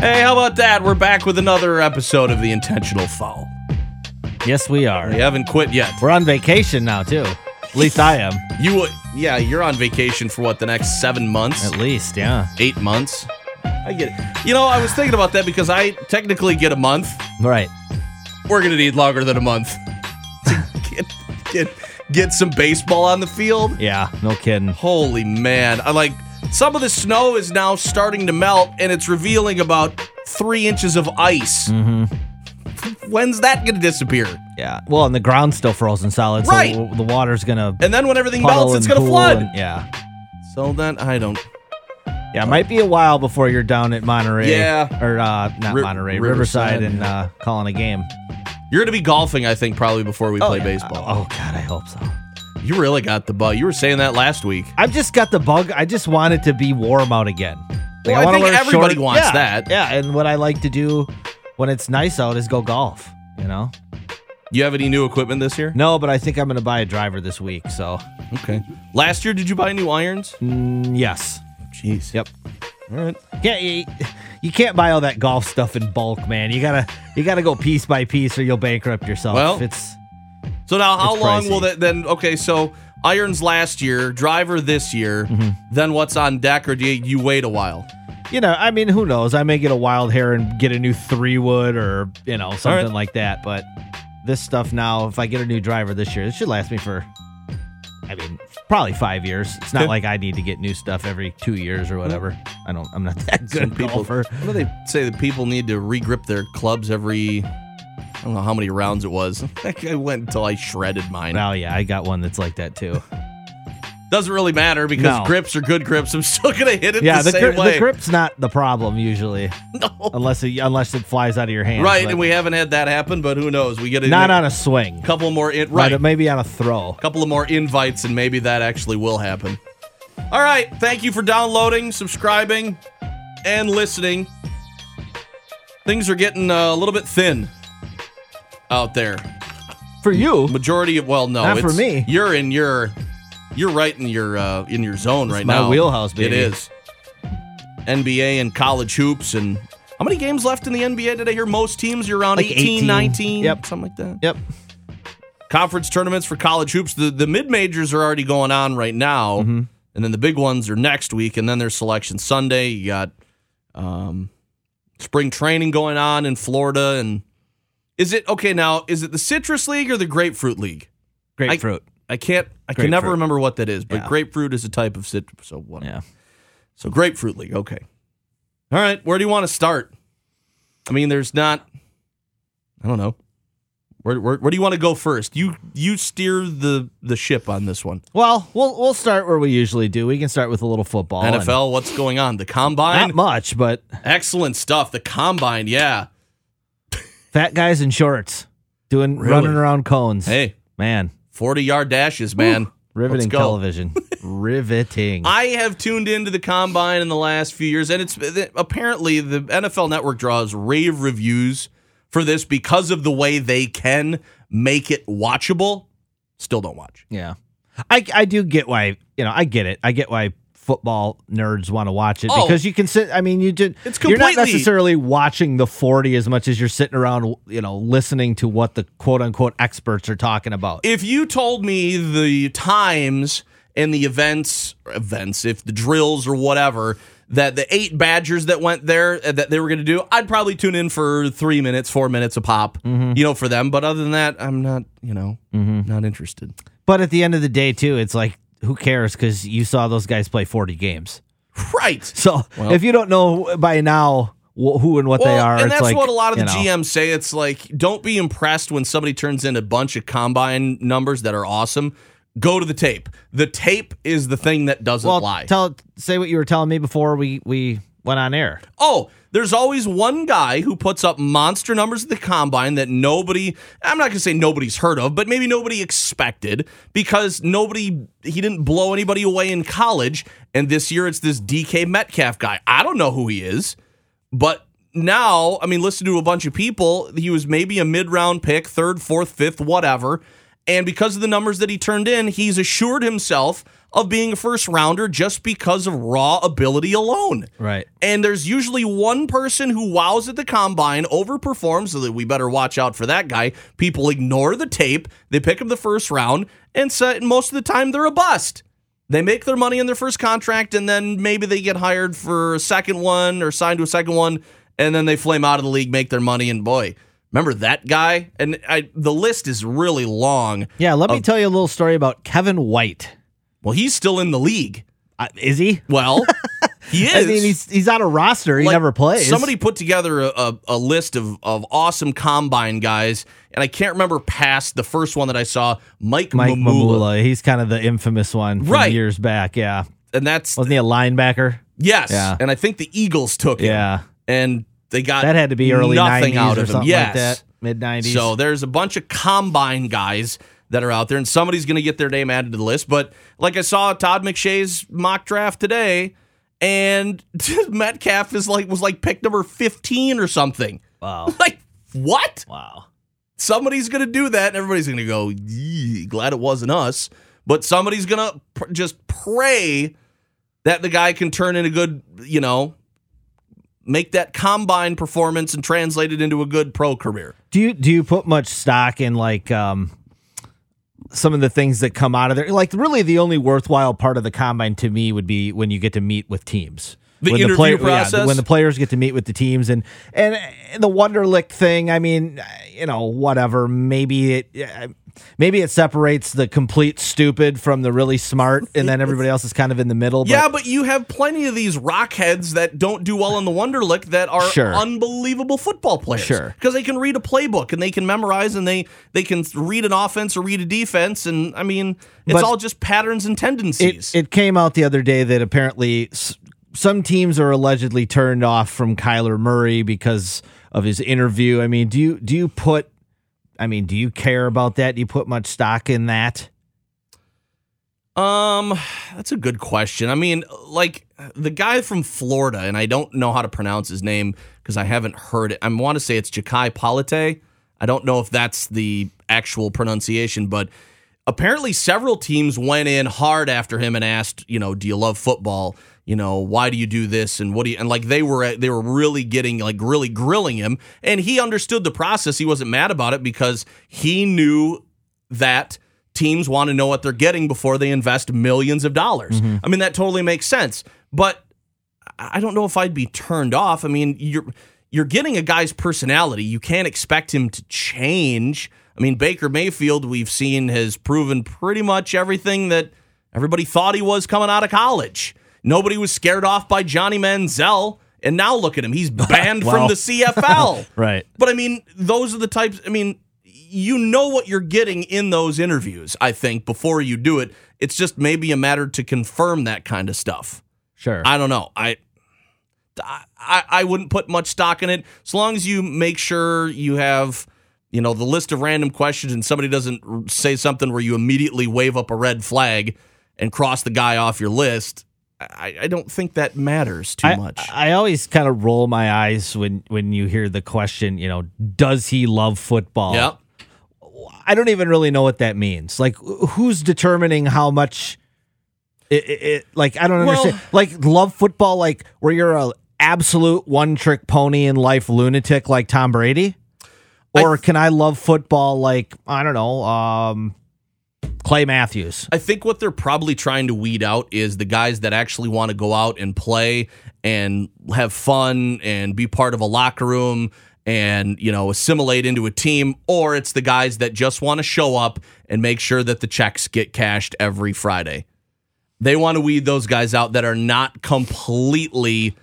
Hey, how about that? We're back with another episode of The Intentional Foul. Yes, we are. We haven't quit yet. We're on vacation now too. At least I am. You, uh, yeah, you're on vacation for what, the next seven months? At least, yeah. Eight months? I get it. You know, I was thinking about that because I technically get a month. Right. We're going to need longer than a month to get, get, get some baseball on the field. Yeah, no kidding. Holy man. I like some of the snow is now starting to melt and it's revealing about three inches of ice. Mm-hmm. When's that going to disappear? Yeah. Well, and the ground's still frozen solid, so Right. the water's gonna And then when everything puddle melts, it's and going to pool flood. and- yeah. So then I don't. Yeah, it might be a while before you're down at Monterey. Yeah. Or uh, not Ri- Monterey, Riverside, Riverside, and uh, calling a game. You're going to be golfing, I think, probably before we play yeah. baseball. Oh God, I hope so. You really got the bug. You were saying that last week. I've just got the bug. I just want it to be warm out again. Well, I wanna think everybody short- wants Yeah, that. Yeah, and what I like to do when it's nice out is go golf. You know. You have any new equipment this year? No, but I think I'm going to buy a driver this week. So Okay. Last year, did you buy new irons? mm, yes. Jeez. Yep. All right. Can't you, you can't buy all that golf stuff in bulk, man. You gotta you gotta go piece by piece, or you'll bankrupt yourself. Well, it's So now, how It's long pricey. will that then? Okay, so irons last year, driver this year. Mm-hmm. Then what's on deck, or do you, you wait a while? you know, I mean, who knows? I may get a wild hair and get a new three wood or you know something right. like that. But this stuff now, if I get a new driver this year, it should last me for. I mean, probably five years. It's not like I need to get new stuff every two years or whatever. I don't. I'm not that good Some people, golfer. what do they say that people need to regrip their clubs every? I don't know how many rounds it was. I went until I shredded mine. Oh yeah, I got one that's like that too. Doesn't really matter because No. grips are good grips. I'm still gonna hit it Yeah, the, the, same grip, way. the grip's not the problem usually, No. unless it, unless it flies out of your hand. Right, but and we haven't had that happen, but who knows? We get a not on a swing. couple more in, Right, right, maybe on a throw. couple of more invites, and maybe that actually will happen. All right, thank you for downloading, subscribing, and listening. Things are getting uh, a little bit thin out there. For you, Majority of well, no, Not for it's- me. You're in your, you're right in your uh, in your zone right my now. wheelhouse, baby. It is. NBA and college hoops and how many games left in the NBA? Did I hear most teams you're around Like 18, 18. 19, Yep. something like that. yep. Conference tournaments for college hoops. The the mid majors are already going on right now, Mm-hmm. and then the big ones are next week, and then there's selection Sunday. You got um, spring training going on in Florida, and is it okay now? Is it the Citrus League or the Grapefruit League? Grapefruit. I can't. I can never Grapefruit. remember what that is, but Yeah. grapefruit is a type of citrus. So what? yeah. So grapefruit league. Okay. All right. Where do you want to start? I mean, there's not. I don't know. Where, where, where do you want to go first? You you steer the the ship on this one. Well, we'll we'll start where we usually do. We can start with a little football. and- NFL. What's going on? The combine. Not much, but Excellent stuff. The combine. Yeah. Fat guys in shorts doing Really? running around cones. Hey, man, forty yard dashes, man. Let's riveting television. riveting. I have tuned into the combine in the last few years, and it's apparently the NFL Network draws rave reviews for this because of the way they can make it watchable. Still don't watch. yeah, I I do get why you know I get it. I get why football nerds want to watch it Oh. because you can sit. I mean, you did. It's completely, You're not necessarily watching the forty as much as you're sitting around, you know, listening to what the quote unquote experts are talking about. If you told me the times and the events, events, if the drills or whatever, that the eight Badgers that went there uh, that they were going to do, I'd probably tune in for three minutes, four minutes a pop, Mm-hmm. you know, for them. But other than that, I'm not, you know, not interested. But at the end of the day, too, it's like who cares because you saw those guys play forty games. Right. So Well- if you don't know by now wh- who and what they are, and it's that's like, what a lot of the know, GMs say. It's like, don't be impressed when somebody turns in a bunch of combine numbers that are awesome. Go to the tape. The tape is the thing that doesn't Well, lie. tell say what you were telling me before we we went on air. Oh, there's always one guy who puts up monster numbers at the combine that nobody, I'm not going to say nobody's heard of, but maybe nobody expected because nobody, he didn't blow anybody away in college. And this year it's this DK Metcalf guy. I don't know who he is, but now, I mean, listen to a bunch of people. He was maybe a mid round pick, third, fourth, fifth, whatever. And because of the numbers that he turned in, he's assured himself of being a first rounder just because of raw ability alone. Right. And there's usually one person who wows at the combine, overperforms, so that we better watch out for that guy. People ignore the tape, they pick him the first round, and most of the time they're a bust. They make their money in their first contract, and then maybe they get hired for a second one or signed to a second one, and then they flame out of the league, make their money, and boy, remember that guy? And I, the list is really long. Yeah, let me of- tell you a little story about Kevin White. Well, he's still in the league. Uh, is he? Well, he is. I mean, he's he's on a roster. He Like, never plays. Somebody put together a, a, a list of, of awesome combine guys, and I can't remember past the first one that I saw, Mike, Mike Mamula. Mamula. He's kind of the infamous one from Right. years back. Yeah, And that's, wasn't he a linebacker? yes. Yeah. And I think the Eagles took him. Yeah, And they got that had to be early nothing 90s out or of him. something Yes. like that. Mid nineties. So there's a bunch of combine guys that are out there, and somebody's going to get their name added to the list. But like I saw Todd McShay's mock draft today, and Metcalf is like was like pick number 15 or something. wow, Like what? wow. somebody's going to do that and everybody's going to go glad it wasn't us but somebody's going to pr- just pray that the guy can turn in a good you know make that combine performance and translate it into a good pro career Do you do you put much stock in like um some of the things that come out of there? Like really, the only worthwhile part of the combine to me would be when you get to meet with teams. The when interview yeah, process? when the players get to meet with the teams, and and uh, the Wonderlic thing. I mean, you know, whatever. Maybe it, maybe it separates the complete stupid from the really smart, and then everybody else is kind of in the middle. But yeah but you have plenty of these rockheads that don't do well in the Wonderlic that are Sure. unbelievable football players Sure. because they can read a playbook and they can memorize and they they can read an offense or read a defense and i mean it's But all just patterns and tendencies It, it came out the other day that apparently some teams are allegedly turned off from Kyler Murray because of his interview. I mean, do you do you put? I mean, do you care about that? Do you put much stock in that? Um, that's a good question. I mean, like the guy from Florida, and I don't know how to pronounce his name because I haven't heard it. I want to say it's Jachai Polite. I don't know if that's the actual pronunciation, but apparently several teams went in hard after him and asked, you know, do you love football? You know, why do you do this? And what do you and like they were they were really getting like really grilling him, and he understood the process. He wasn't mad about it because he knew that teams want to know what they're getting before they invest millions of dollars. Mm-hmm. I mean, that totally makes sense. But I don't know if I'd be turned off. I mean, you're you're getting a guy's personality. You can't expect him to change. I mean, Baker Mayfield, we've seen has proven pretty much everything that everybody thought he was coming out of college. Nobody was scared off by Johnny Manziel. And now look at him. He's banned Wow. from the CFL. Right. But I mean, those are the types. I mean, you know what you're getting in those interviews. I think before you do it, it's just maybe a matter to confirm that kind of stuff. Sure. I don't know. I, I I wouldn't put much stock in it as long as you make sure you have you know the list of random questions and somebody doesn't say something where you immediately wave up a red flag and cross the guy off your list. I, I don't think that matters too I, much. I always kind of roll my eyes when when you hear the question. You know, does he love football? Yep. I don't even really know what that means. Like, who's determining how much? It, it, it- like I don't Well- understand. like love football, like where you're a absolute one trick pony in life lunatic like Tom Brady, or can I love football like I don't know, um, Clay Matthews? I think what they're probably trying to weed out is the guys that actually want to go out and play and have fun and be part of a locker room and you know assimilate into a team or it's the guys that just want to show up and make sure that the checks get cashed every Friday. They want to weed those guys out that are not completely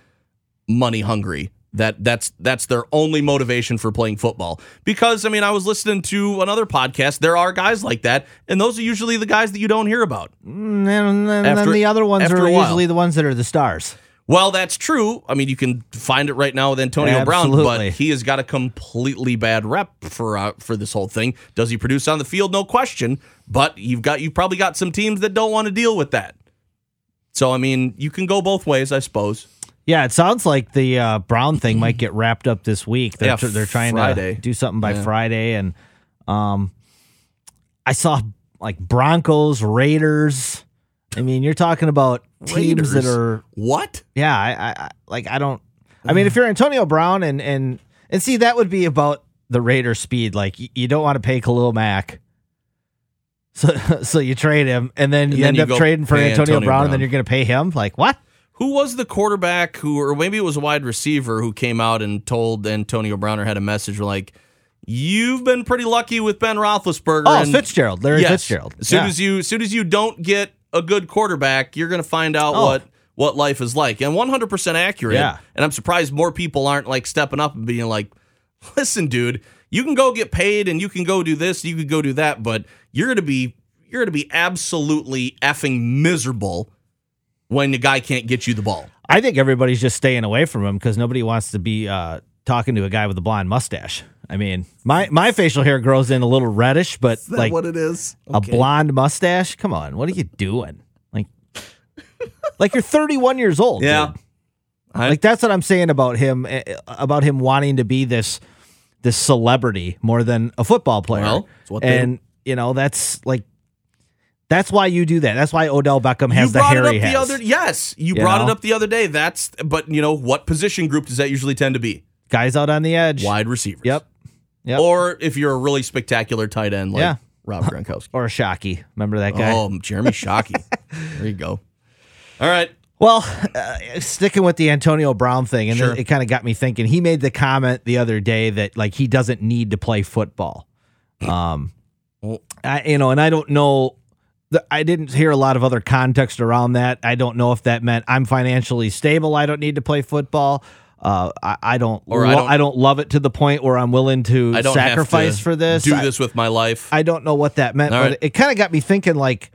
money hungry. That that's that's their only motivation for playing football. Because I mean, I was listening to another podcast. There are guys like that, and those are usually the guys that you don't hear about. And then, and then the other ones are usually the ones that are the stars. Well, that's true. I mean, you can find it right now with Antonio Brown, but he has got a completely bad rep for uh, for this whole thing. Does he produce on the field? No question. But you've got you've probably got some teams that don't want to deal with that. So I mean, you can go both ways, I suppose. Yeah, it sounds like the uh, Brown thing might get wrapped up this week. They're, Yeah, tr- they're trying Friday. to do something by Friday, and um, I saw like Broncos, Raiders. I mean, you're talking about teams that are What? yeah. I, I, I like I don't. I mean, if you're Antonio Brown and and and see that would be about the Raider speed. Like y- you don't want to pay Khalil Mack. So, so you trade him, and then you then end you up trading for Antonio, Antonio Brown, and then you're going to pay him. Like what? Who was the quarterback who, or maybe it was a wide receiver who came out and told Antonio Brown or had a message like, "You've been pretty lucky with Ben Roethlisberger." Oh, and- Fitzgerald, Larry Yes. Fitzgerald. As soon Yeah. as you, as soon as you don't get a good quarterback, you're going to find out Oh. what what life is like, and 100 percent accurate. Yeah. And I'm surprised more people aren't like stepping up and being like, "Listen, dude, you can go get paid, and you can go do this, you can go do that, but you're going to be you're going to be absolutely effing miserable when the guy can't get you the ball." I think everybody's just staying away from him because nobody wants to be uh, talking to a guy with a blonde mustache. I mean, my my facial hair grows in a little reddish, but like what it is? a blonde mustache. Come on, what are you doing? Like, like you're 31 years old. Yeah. I- like that's what I'm saying about him. eh, About him wanting to be this this celebrity more than a football player. Well, it's what they- and you know that's like. That's why you do that. That's why Odell Beckham has you the brought hair it up he the has. other yes you, You brought it up the other day that's but you know what position group does that usually tend to be Guys out on the edge. wide receivers Yep. Yep. or if you're a really spectacular tight end like Yeah. Rob Gronkowski or Shockey. Remember that guy? oh Jeremy Shockey there you go all right Well, uh, sticking with the Antonio Brown thing, and Sure. it, kind of got me thinking. He made the comment the other day that like he doesn't need to play football. Um, I, you know, and I don't know. The- I didn't hear a lot of other context around that. I don't know if that meant I'm financially stable. I don't need to play football. Uh, I, I don't. Or I don't- I don't love it to the point where I'm willing to sacrifice to for this. do I- this with my life I don't know what that meant, All but right. it, kind of got me thinking. Like,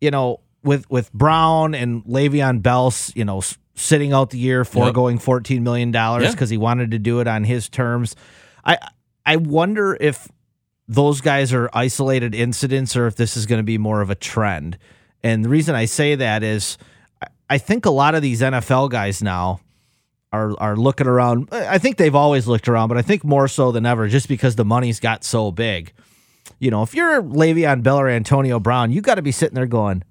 you know, with with Brown and Le'Veon Bell, s- you know, s- sitting out the year, foregoing fourteen million dollars Yeah. because he wanted to do it on his terms. I I wonder if those guys are isolated incidents or if this is going to be more of a trend. And the reason I say that is, I- think a lot of these NFL guys now are are looking around. I think they've always looked around, but I think more so than ever, just because the money's got so big. You know, if you're Le'Veon Bell or Antonio Brown, you got to be sitting there going,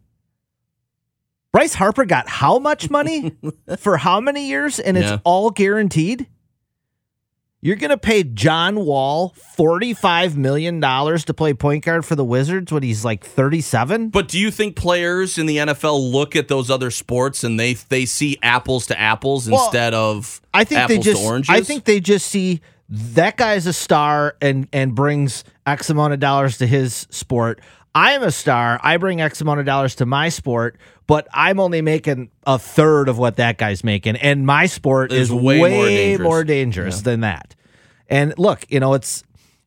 Bryce Harper got how much money for how many years, and it's all guaranteed. You're going to pay John Wall $45 million to play point guard for the Wizards when he's like 37? but do you think players in the NFL look at those other sports and they they see apples to apples Well, instead of I think apples they just to oranges I think they just see that guy's a star and and brings X amount of dollars to his sport. I am a star. I bring X amount of dollars to my sport, but I'm only making a third of what that guy's making, and my sport Is is way way, more dangerous. more dangerous than that. And look, you know, it's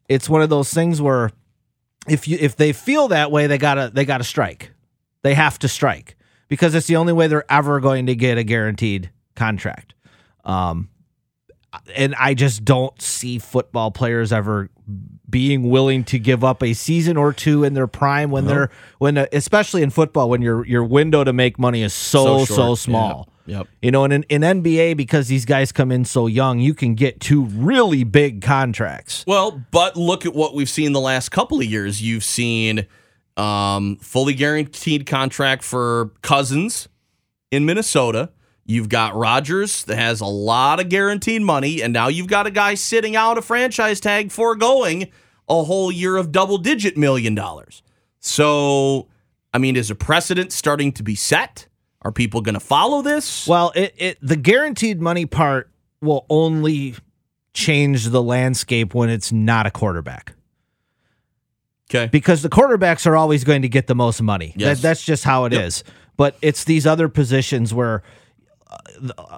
it's one of those things where if you if they feel that way, they gotta they gotta strike. They have to strike because it's the only way they're ever going to get a guaranteed contract. Um, and I just don't see football players ever being willing to give up a season or two in their prime when they're when uh, especially in football when your your window to make money is so so, short. small. Yeah. Yep. You know, and in, in NBA because these guys come in so young, you can get two really big contracts. Well, but look at what we've seen the last couple of years. You've seen um, fully guaranteed contract for Cousins in Minnesota. You've got Rodgers that has a lot of guaranteed money, and now you've got a guy sitting out a franchise tag foregoing a whole year of double digit million dollars. So, I mean, is a precedent starting to be set? Are people going to follow this? Well, it, it the guaranteed money part will only change the landscape when it's not a quarterback. okay. because the quarterbacks are always going to get the most money. Yes. That, that's just how it is. But it's these other positions where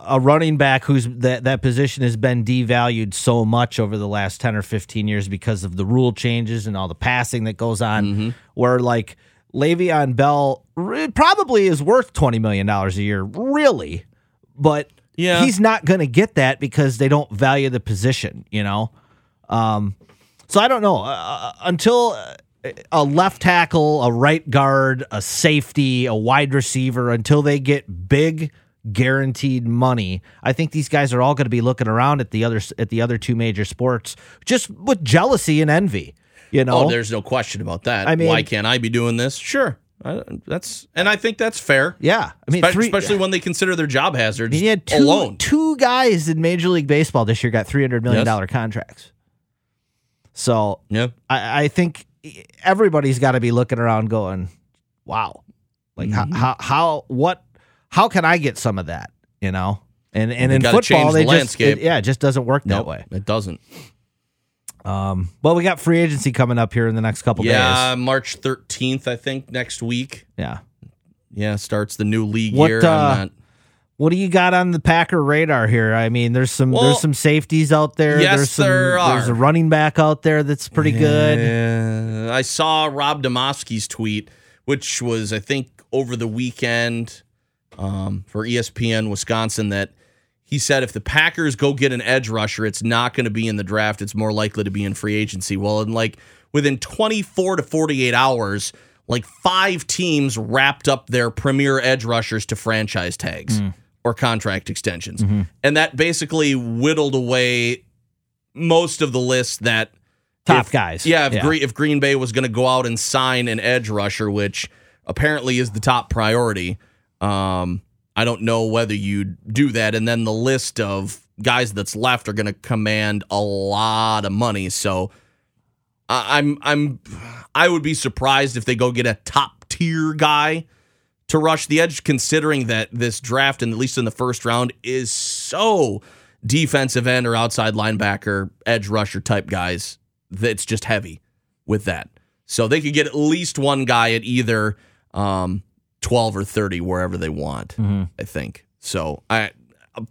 a running back who's that that position has been devalued so much over the last 10 or 15 years because of the rule changes and all the passing that goes on Mm-hmm. where like Le'Veon Bell probably is worth 20 million dollars a year really but Yeah. he's not going to get that because they don't value the position, you know? Um, so I don't know. Uh, until uh, a left tackle, a right guard, a safety, a wide receiver, until they get big guaranteed money, I think these guys are all going to be looking around at the other at the other two major sports just with jealousy and envy. You know, Oh, there's no question about that. I mean- why can't I be doing this? Sure, I, that's and I think that's fair. yeah. I mean, Spe- three, especially when they consider their job hazards he had two alone. two guys in Major League Baseball this year got three hundred million dollar contracts. So Yeah, I, I think everybody's got to be looking around, going, "Wow, like Mm-hmm. how, how how what how can I get some of that?" You know, and and in football, they the just landscape. it- yeah, it just doesn't work that nope, way. it doesn't. Um, well, we got free agency coming up here in the next couple Yeah, days. Yeah, March 13th, I think next week. Yeah. Yeah, starts the new league What, year. uh, What do you got on the Packer radar here? I mean, there's some Well, there's some safeties out there. yes, there's some, there There's a running back out there that's pretty good. Yeah, I saw Rob Demovsky's tweet, which was I think over the weekend um, for ESPN Wisconsin, that he said if the Packers go get an edge rusher, it's not going to be in the draft. It's more likely to be in free agency. Well, in like within 24 to 48 hours, like five teams wrapped up their premier edge rushers to franchise tags or contract extensions, and that basically whittled away most of the list that Top if- guys. Yeah, if, Yeah. If Green Bay was going to go out and sign an edge rusher, which apparently is the top priority, um, I don't know whether you'd do that. And then the list of guys that's left are going to command a lot of money. So I'm I'm I would be surprised if they go get a top tier guy to rush the edge, considering that this draft, and at least in the first round, is so defensive end or outside linebacker, edge rusher type guys that's just heavy with that. So they could get at least one guy at either um, 12 or 30, wherever they want, I think. So I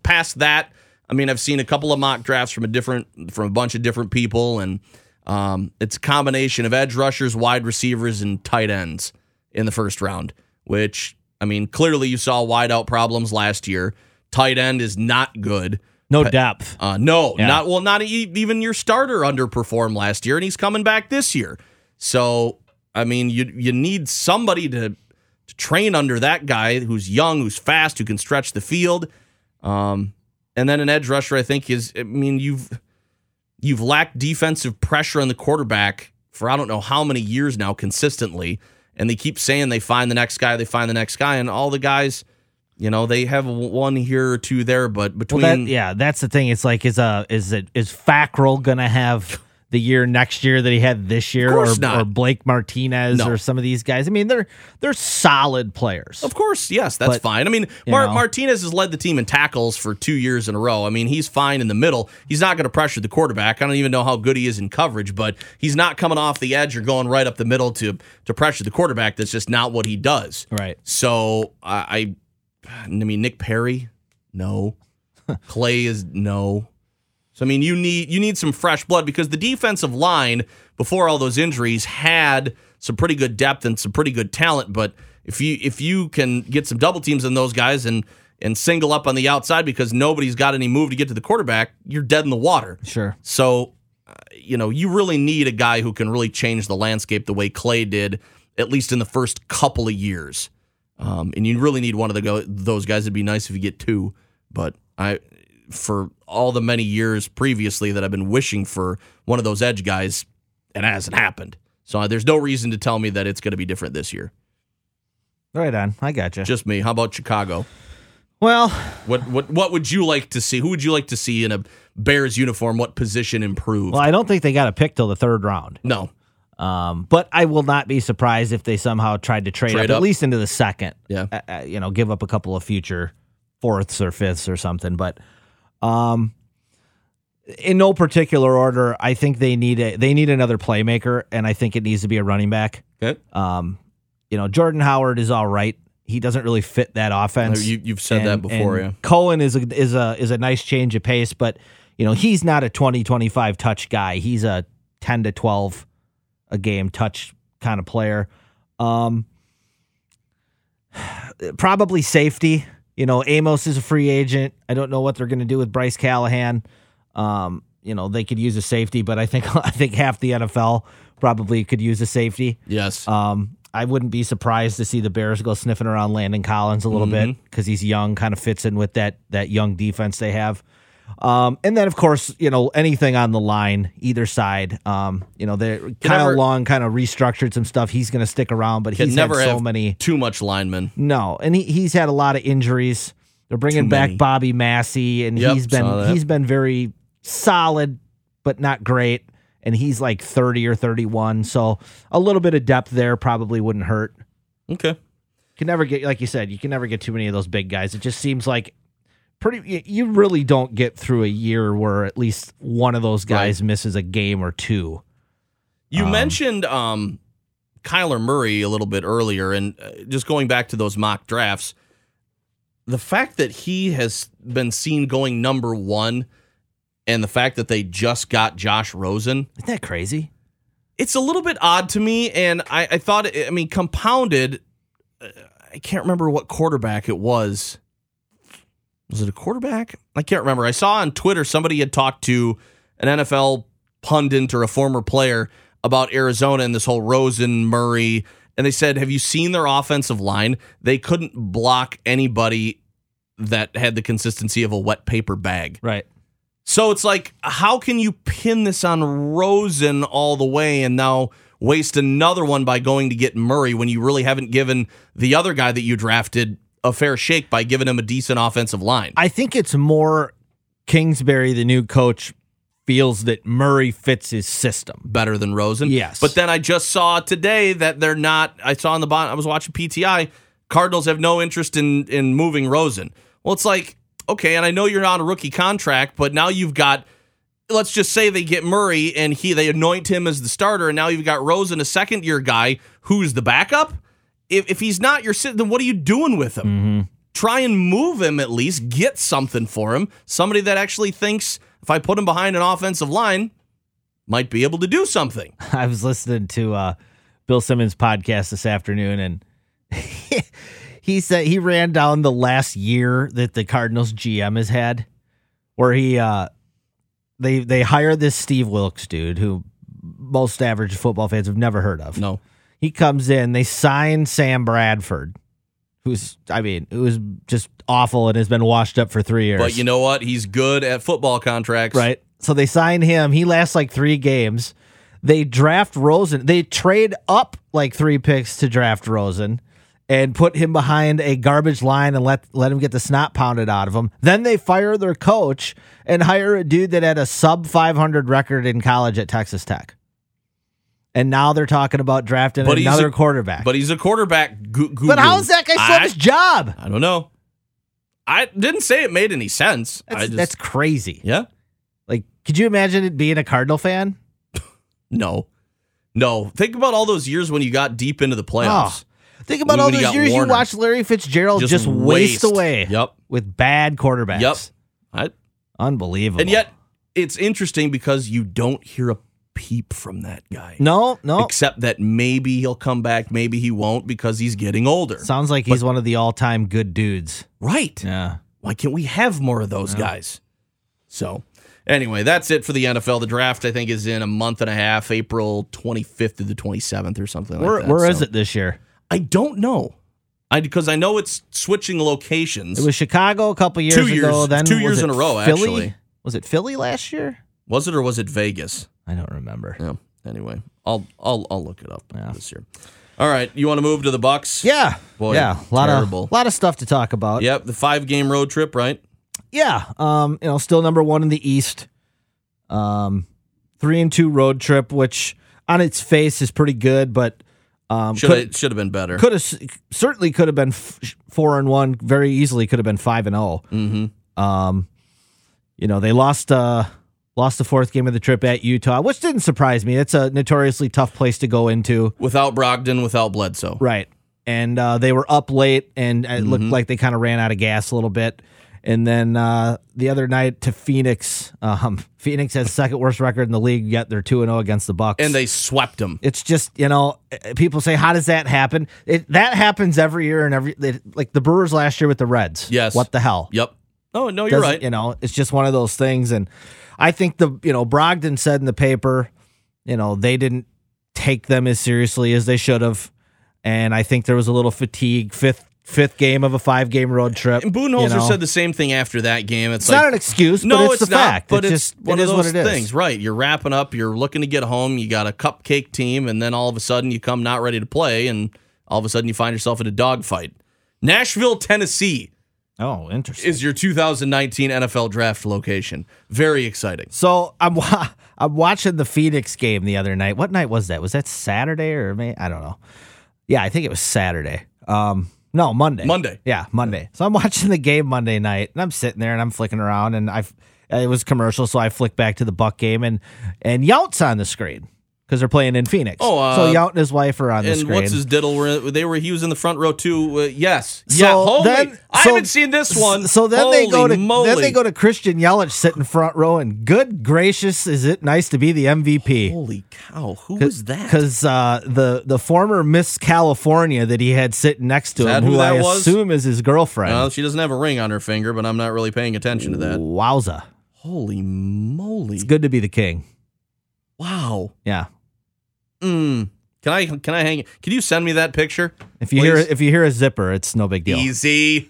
past that, I mean, I've seen a couple of mock drafts from a different from a bunch of different people, and um, it's a combination of edge rushers, wide receivers, and tight ends in the first round. Which I mean, clearly you saw wideout problems last year. Tight end is not good. No depth. Uh, no, Yeah. not well. Not e- even your starter underperformed last year, and he's coming back this year. So I mean, you you need somebody to to train under that guy who's young, who's fast, who can stretch the field. Um, and then an edge rusher, I think is. I mean, you've you've lacked defensive pressure on the quarterback for I don't know how many years now consistently, and they keep saying they find the next guy, they find the next guy, and all the guys. You know, they have one here or two there, but Well, between that, yeah, that's the thing. It's like is uh is it is Fackrell gonna have the year next year that he had this year, or, or Blake Martinez, No. or some of these guys? I mean, they're they're solid players. Of course, yes, that's But, fine. I mean, Mar- Martinez has led the team in tackles for two years in a row. I mean, he's fine in the middle. He's not going to pressure the quarterback. I don't even know how good he is in coverage, but he's not coming off the edge or going right up the middle to to pressure the quarterback. That's just not what he does. Right. So I, I, I mean, Nick Perry, no. Clay is no. So I mean, you need you need some fresh blood because the defensive line before all those injuries had some pretty good depth and some pretty good talent. But if you if you can get some double teams on those guys and and single up on the outside because nobody's got any move to get to the quarterback, you're dead in the water. Sure. So, uh, you know, you really need a guy who can really change the landscape the way Clay did, at least in the first couple of years. Um, and you really need one of the go- those guys. It'd be nice if you get two, but I, for all the many years previously that I've been wishing for one of those edge guys, and it hasn't happened. So uh, there's no reason to tell me that it's going to be different this year. Right on. I got you. Just me. How about Chicago? well, What what what would you like to see? Who would you like to see in a Bears uniform? What position improved? well, I don't think they got a pick till the third round. no, Um, but I will not be surprised if they somehow tried to trade, Trade up, up. at least into the second. Yeah. Uh, uh, you know, give up a couple of future fourths or fifths or something. But um, in no particular order, I think they need a they need another playmaker, and I think it needs to be a running back. okay. Um, you know, Jordan Howard is all right. He doesn't really fit that offense. You, you've said that before, and yeah. Cohen is a is a is a nice change of pace, but you know, he's not a 20 25 touch guy. He's a 10 to 12 a game touch kind of player. Um probably safety. You know, Amos is a free agent. I don't know what they're going to do with Bryce Callahan. Um, you know, they could use a safety, but I think I think half the NFL probably could use a safety. Yes. Um, I wouldn't be surprised to see the Bears go sniffing around Landon Collins a little bit because he's young, kind of fits in with that that young defense they have. Um, and then of course, you know, anything on the line, either side. Um, you know, they Kyle never- Long kind of restructured some stuff. He's going to stick around, but he's never had so have many. too much linemen. No, and he, he's had a lot of injuries. They're bringing Too back many. Bobby Massie, and Yep, he's been he's been very solid, but not great. And he's like thirty or thirty-one, so a little bit of depth there probably wouldn't hurt. Okay. can never get like you said you can never get too many of those big guys it just seems like pretty you really don't get through a year where at least one of those guys misses a game or two You mentioned um, Kyler Murray a little bit earlier, and uh, just going back to those mock drafts, the fact that he has been seen going number one, and the fact that they just got Josh Rosen, isn't that crazy it's a little bit odd to me. And I, I thought, I mean, compounded. uh, I can't remember what quarterback it was. Was it a quarterback? I can't remember. I saw on Twitter somebody had talked to an NFL pundit or a former player about Arizona and this whole Rosen Murray. And they said, Have you seen their offensive line? They couldn't block anybody that had the consistency of a wet paper bag. right So it's like, how can you pin this on Rosen all the way and now waste another one by going to get Murray when you really haven't given the other guy that you drafted a fair shake by giving him a decent offensive line? i think it's more kingsbury the new coach feels that murray fits his system Better than Rosen. Yes. But then I just saw today that they're not. I saw on the bottom. I was watching PTI. Cardinals have no interest in in moving Rosen. Well, it's like okay, and I know you're on a rookie contract, but now you've got. Let's just say they get Murray and he they anoint him as the starter, and now you've got Rosen, a second year guy who's the backup. If, if he's not your sit, then what are you doing with him? Try and move him at least. Get something for him. Somebody that actually thinks if I put him behind an offensive line, might be able to do something. i was listening to uh bill simmons podcast this afternoon and he said he ran down the last year that the cardinals gm has had where he uh they they hired this Steve Wilks dude who most average football fans have never heard of. No. He comes in, they sign Sam Bradford, who's I mean, it was just awful and has been washed up for three years. But you know what? He's good at football contracts. right? So they sign him. He lasts like three games. They draft Rosen. They trade up like three picks to draft Rosen and put him behind a garbage line and let let him get the snot pounded out of him. Then they fire their coach and hire a dude that had a sub 500 record in college at Texas Tech. And now they're talking about drafting But another a- quarterback. But he's a quarterback gu- guru. But how's that guy still I, his job? I don't know. I didn't say it made any sense. I That's, just, that's crazy. yeah. Like, could you imagine it being a Cardinal fan? No. No. Think about all those years when you got deep into the playoffs. Oh. Think about When all those years Warner. you watched Larry Fitzgerald Just just, waste. waste. away. Yep. With bad quarterbacks. Yep. I, Unbelievable. and yet, it's interesting because you don't hear a peep from that guy. no, no. Except that maybe he'll come back, maybe he won't because he's getting older. Sounds like he's one of the all-time good dudes. right. Yeah. Why can't we have more of those guys? So, anyway, that's it for the NFL. The draft, I think, is in a month and a half, April 25th to the 27th or something Where like that. where is So, it this year? I don't know. I because I know it's switching locations. It was Chicago a couple years Two years- ago. Then two years in a row, Philly? actually. Was it Philly last year? Was it or was it Vegas? I don't remember. Yeah. Anyway, I'll I'll I'll look it up Yeah. this year. All right, you want to move to the Bucks? Yeah. Boy, yeah. A lot terrible. of lot of stuff to talk about. Yep, the five game road trip, right? Yeah. Um, you know, still number one in the East. Um, three and two road trip, which on its face is pretty good, but um, Should could, should have been better. could have certainly could have been f- four and one. Very easily could have been five and zero. Mm-hmm. Um, you know, they lost uh lost the fourth game of the trip at Utah, which didn't surprise me. It's a notoriously tough place to go into, Without Brogdon, without Bledsoe. right? And uh, they were up late, and it looked Mm-hmm. like they kind of ran out of gas a little bit. And then uh, the other night to Phoenix. Um, Phoenix has second worst record in the league, yet they're two and zero against the Bucks. And they swept them. it's just you know people say how does that happen? It that happens every year and every like the Brewers last year with the Reds. Yes. What the hell? Yep. Oh no, you're right. You know, it's just one of those things. And I think the, you know, Brogdon said in the paper, you know, they didn't take them as seriously as they should have. And I think there was a little fatigue. Fifth, fifth game of a five game road trip. And you Budenholzer know. said the same thing after that game. It's, it's like not an excuse, no, but it's, it's, not. fact. But it's, it's just, one it of is those what it is. things, right? You're wrapping up. You're looking to get home. You got a cupcake team, and then all of a sudden you come not ready to play, and all of a sudden you find yourself in a dogfight. Nashville, Tennessee Oh, interesting. is your 2019 NFL draft location. Very exciting. So I'm wa- I'm watching the Phoenix game the other night. What night was that? Was that Saturday or May? I don't know. Yeah, I think it was Saturday. Um, no, Monday. Monday. Yeah, Monday. So I'm watching the game Monday night, and I'm sitting there and I'm flicking around, and I it was commercial, so I flick back to the Buck game, and and Yount's on the screen because they're playing in Phoenix. Oh, uh, so Yount and his wife are on the And screen. what's his diddle? Were they were he was in the front row too? Uh, yes. So yeah. Holy, then- I so- haven't seen this one. So then they go to moly. then they go to Christian Yelich sitting front row, and good gracious, is it nice to be the MVP? Holy cow! Who was that? Because uh, the the former Miss California that he had sitting next to him, who who I was? assume is his girlfriend. Well, she doesn't have a ring on her finger, but I'm not really paying attention to that. Wowza! Holy moly! It's good to be the king. Wow. Yeah. Mm. Can I can I hang? Can you send me that picture? If you hear Please? if you hear a zipper, it's no big deal. Easy.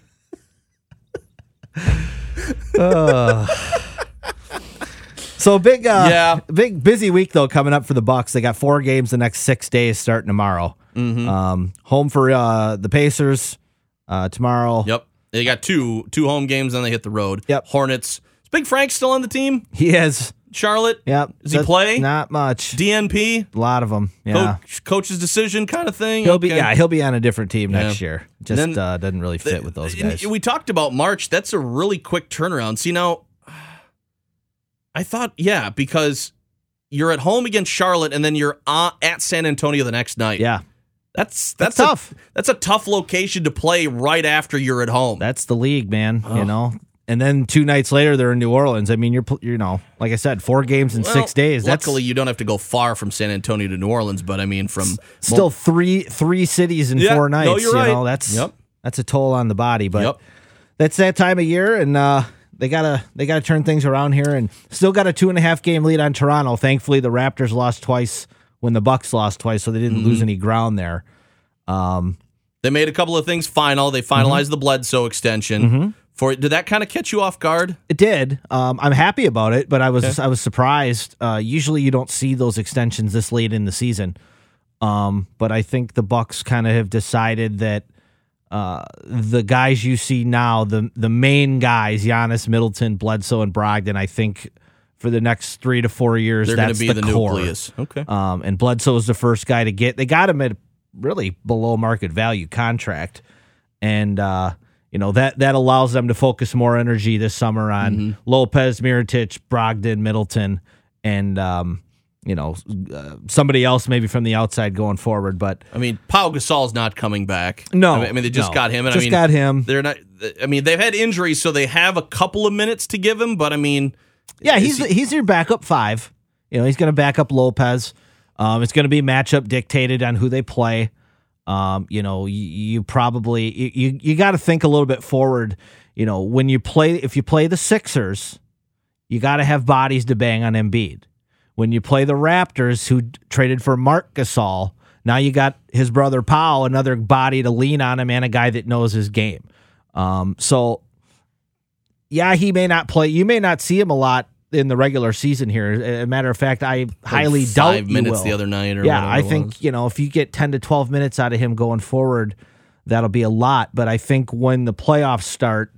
So big, uh, Yeah. big busy week though coming up for the Bucks. They got four games the next six days starting tomorrow. Mm-hmm. Um, home for uh, the Pacers uh, tomorrow. Yep. They got two two home games, then they hit the road. Yep. Hornets. Is Big Frank still on the team? He has. Charlotte. Yep. Does he That's play? Not much. DNP. a lot of them. Yeah. Coach, coach's decision kind of thing. He'll be Okay. yeah, he'll be on a different team Yeah. next year. Just Then- uh, doesn't really fit with those And guys. We talked about March. That's a really quick turnaround. See now, I thought yeah because you're at home against Charlotte and then you're uh, at San Antonio the next night. yeah, that's That's that's, tough. A, that's a tough location to play right after you're at home. that's the league, man. You know. And then two nights later, they're in New Orleans. I mean, you're you know, like I said, four games in Well, six days. That's Luckily, you don't have to go far from San Antonio to New Orleans, but I mean, from still three three cities in Yeah, four no, nights. you're you right. know, that's Yep. that's a toll on the body. But Yep. that's that time of year, and uh, they gotta they gotta turn things around here, and still got a two and a half game lead on Toronto. Thankfully, the Raptors lost twice when the Bucks lost twice, so they didn't Mm-hmm. lose any ground there. Um, They made a couple of things final. They finalized the Bledsoe extension. For did that kind of catch you off guard? It did. Um, I'm happy about it, but I was I was surprised. Uh, usually, you don't see those extensions this late in the season. Um, but I think the Bucks kind of have decided that uh, the guys you see now, the the main guys, Giannis, Middleton, Bledsoe, and Brogdon, I think for the next three to four years, They're that's be the, core. nucleus. Okay. Um, and Bledsoe is the first guy to get. They got him at a really below market value contract, and uh, you know that that allows them to focus more energy this summer on Mm-hmm. Lopez, Mirotic, Brogdon, Middleton, and um, you know uh, somebody else maybe from the outside going forward. But I mean, Pau Gasol's not coming back. No, I mean, I mean, they just no. got him. And Just I mean, got him. They're not. I mean, they've had injuries, so they have a couple of minutes to give him. But I mean, yeah, he's he- he's your backup five. You know he's going to back up Lopez. Um, it's going to be matchup dictated on who they play. Um, you know, you, you probably you you, got to think a little bit forward. You know, when you play, if you play the Sixers, you got to have bodies to bang on Embiid. When you play the Raptors, who traded for Marc Gasol, now you got his brother Pau, another body to lean on him, and a guy that knows his game. Um, so yeah, he may not play. You may not see him a lot in the regular season here. As a matter of fact, I highly five doubt you minutes will. the other night. Or Yeah, I think you know if you get ten to twelve minutes out of him going forward, that'll be a lot. But I think when the playoffs start,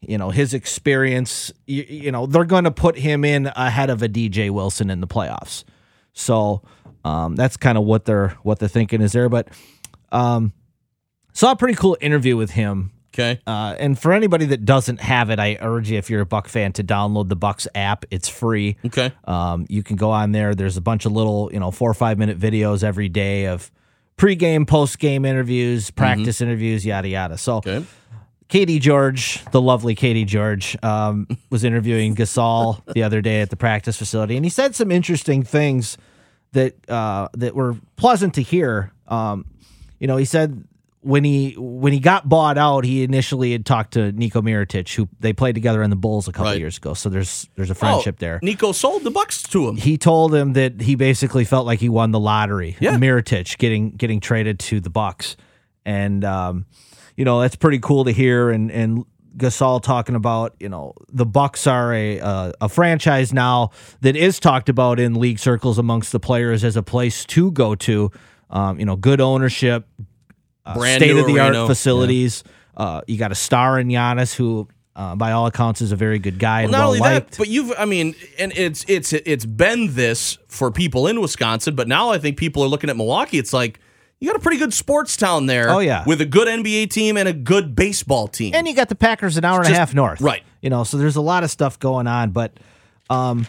you know his experience, you, you know they're going to put him in ahead of a DJ Wilson in the playoffs. So um, that's kind of what they're what they're thinking is there. But um, saw a pretty cool interview with him Okay. uh, and for anybody that doesn't have it, I urge you, if you're a Buck fan, to download the Bucks app. It's free. Okay. Um, you can go on there. There's a bunch of little, you know, four or five minute videos every day of pregame, postgame interviews, practice interviews, yada yada. So Okay. Katie George, the lovely Katie George, um, was interviewing Gasol the other day at the practice facility, and he said some interesting things that uh, that were pleasant to hear. Um, you know, he said when he when he got bought out, he initially had talked to Nico Mirotic, who they played together in the Bulls a couple Right. years ago. So there's there's a friendship Oh, there. Nico sold the Bucks to him. He told him that he basically felt like he won the lottery. Yeah. Mirotic getting getting traded to the Bucks, and um, you know that's pretty cool to hear. And and Gasol talking about you know the Bucks are a uh, a franchise now that is talked about in league circles amongst the players as a place to go to. Um, you know, good ownership, Brand state of the art facilities. Uh, you got a star in Giannis who. Uh, by all accounts, is a very good guy and Well, not well only liked. that, but you've I mean, and it's it's it's been this for people in Wisconsin, but now I think people are looking at Milwaukee. It's like you got a pretty good sports town there. Oh, yeah. with a good NBA team and a good baseball team. and you got the Packers an hour and Just- a half north, right. You know, so there's a lot of stuff going on, but um,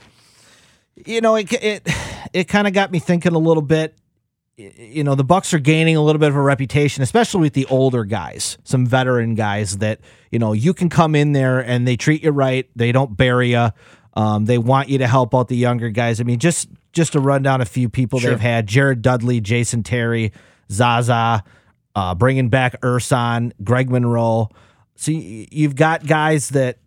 you know, it it it kind of got me thinking a little bit. You know, the Bucks are gaining a little bit of a reputation, especially with the older guys, some veteran guys that you know you can come in there and they treat you right. They don't bury you. Um, they want you to help out the younger guys. I mean, just just to run down a few people they've had: Jared Dudley, Jason Terry, Zaza, uh, bringing back Ersan, Greg Monroe. So you've got guys that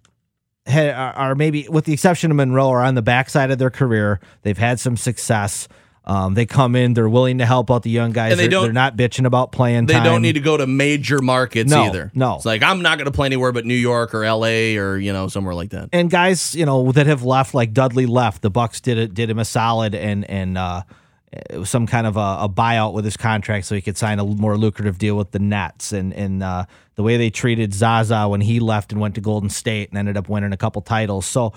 ha- are are maybe, with the exception of Monroe, are on the backside of their career. They've had some success. Um, they come in, they're willing to help out the young guys. And they They're- don't- They're not bitching about playing. they time. don't need to go to major markets No, either. no. it's like I'm not going to play anywhere but New York or L.A. or you know somewhere like that. and guys, you know, that have left, like Dudley left. The Bucks did it, did him a solid, and and uh, it was some kind of a, a buyout with his contract, so he could sign a more lucrative deal with the Nets. And and uh, the way they treated Zaza when he left and went to Golden State and ended up winning a couple titles. So,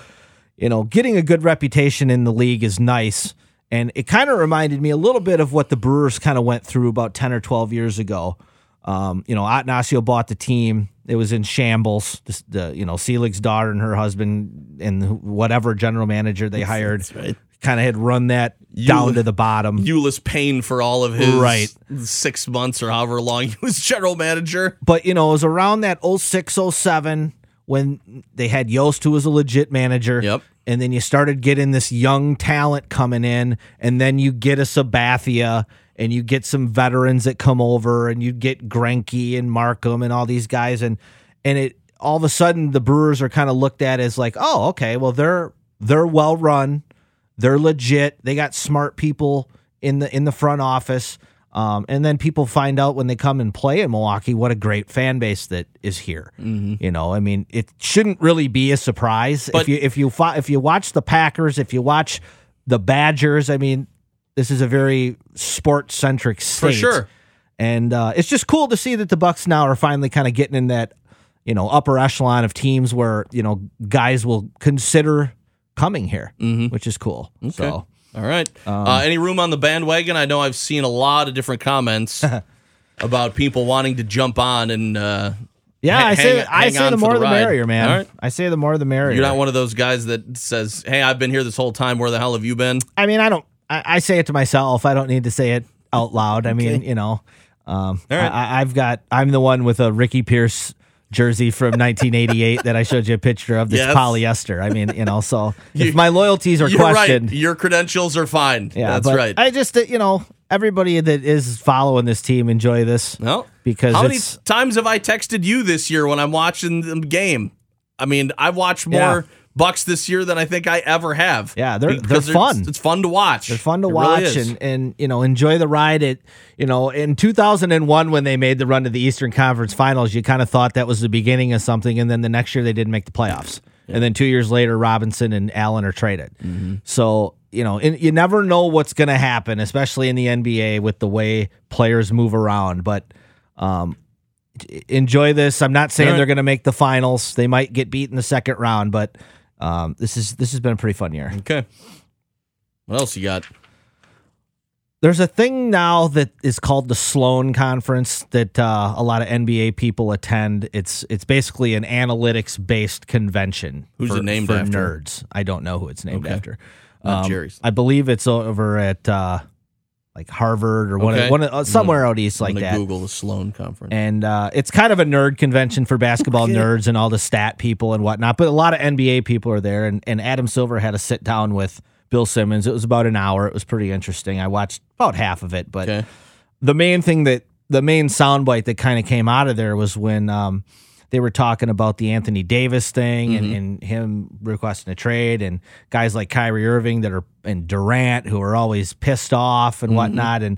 you know, getting a good reputation in the league is nice. And it kind of reminded me a little bit of what the Brewers kind of went through about 10 or 12 years ago. Um, you know, Attanasio bought the team. It was in shambles. This, the, you know, Selig's daughter and her husband and whatever general manager they hired right. kind of had run that down to the bottom. Ulice Payne for all of his Right. six months or however long he was general manager. but you know, it was around that 06, 07 when they had Yost, who was a legit manager. Yep. And then you started getting this young talent coming in, and then you get a Sabathia, and you get some veterans that come over, and you get Greinke and Marcum and all these guys, and and it all of a sudden the Brewers are kind of looked at as like, oh, okay, well they're they're well run, they're legit, they got smart people in the in the front office. Um, and then people find out when they come and play in Milwaukee what a great fan base that is here. You know, I mean, it shouldn't really be a surprise But- if you if you fo- if you watch the Packers, if you watch the Badgers. I mean, this is a very sport centric state for sure. and uh, it's just cool to see that the Bucks now are finally kind of getting in that you know upper echelon of teams where you know guys will consider coming here, which is cool. So All right. Um, uh, any room on the bandwagon? I know I've seen a lot of different comments about people wanting to jump on and uh, yeah, I say hang- I hang say the more the, ride. merrier, man. Right. I say the more the merrier. You're not one of those guys that says, "Hey, I've been here this whole time. Where the hell have you been?" I mean, I don't. I, I say it to myself. I don't need to say it out loud. I mean, you know, um, right. I, I've got. I'm the one with a Ricky Pierce jersey from 1988 that I showed you a picture of. This Yes. polyester. I mean, you know, so You- if my loyalties are You're questioned, right. Your credentials are fine. yeah, that's right. I just, uh, you know, everybody that is following this team enjoy this. no, because how many times have I texted you this year when I'm watching the game? I mean, I've watched more Yeah. Bucks this year than I think I ever have. Yeah, they're- they're fun. It's, fun to watch. They're fun to It watch is. and, and you know enjoy the ride. It you know in 2001 when they made the run to the Eastern Conference Finals, you kind of thought that was the beginning of something, and then the next year they didn't make the playoffs, and then two years later Robinson and Allen are traded. Mm-hmm. So you know and you never know what's going to happen, especially in the NBA with the way players move around. But um, enjoy this. I'm not saying right. they're going to make the finals. They might get beat in the second round, but um, this is this has been a pretty fun year. Okay. What else you got? There's a thing now that is called the Sloan Conference that uh, a lot of NBA people attend. It's it's basically an analytics based convention. Who's for, it named for after? nerds? I don't know who it's named Okay. after. Um, Jerry's. I believe it's over at uh, like Harvard or one, Okay. of, one of, uh, somewhere out east like that. Google the Sloan conference. And uh, it's kind of a nerd convention for basketball nerds and all the stat people and whatnot. But a lot of NBA people are there. And, and Adam Silver had a sit down with Bill Simmons. It was about an hour. It was pretty interesting. I watched about half of it. But okay. the main thing that the main soundbite that kind of came out of there was when um, they were talking about the Anthony Davis thing and, mm-hmm. and him requesting a trade and guys like Kyrie Irving that are and Durant who are always pissed off and mm-hmm. whatnot and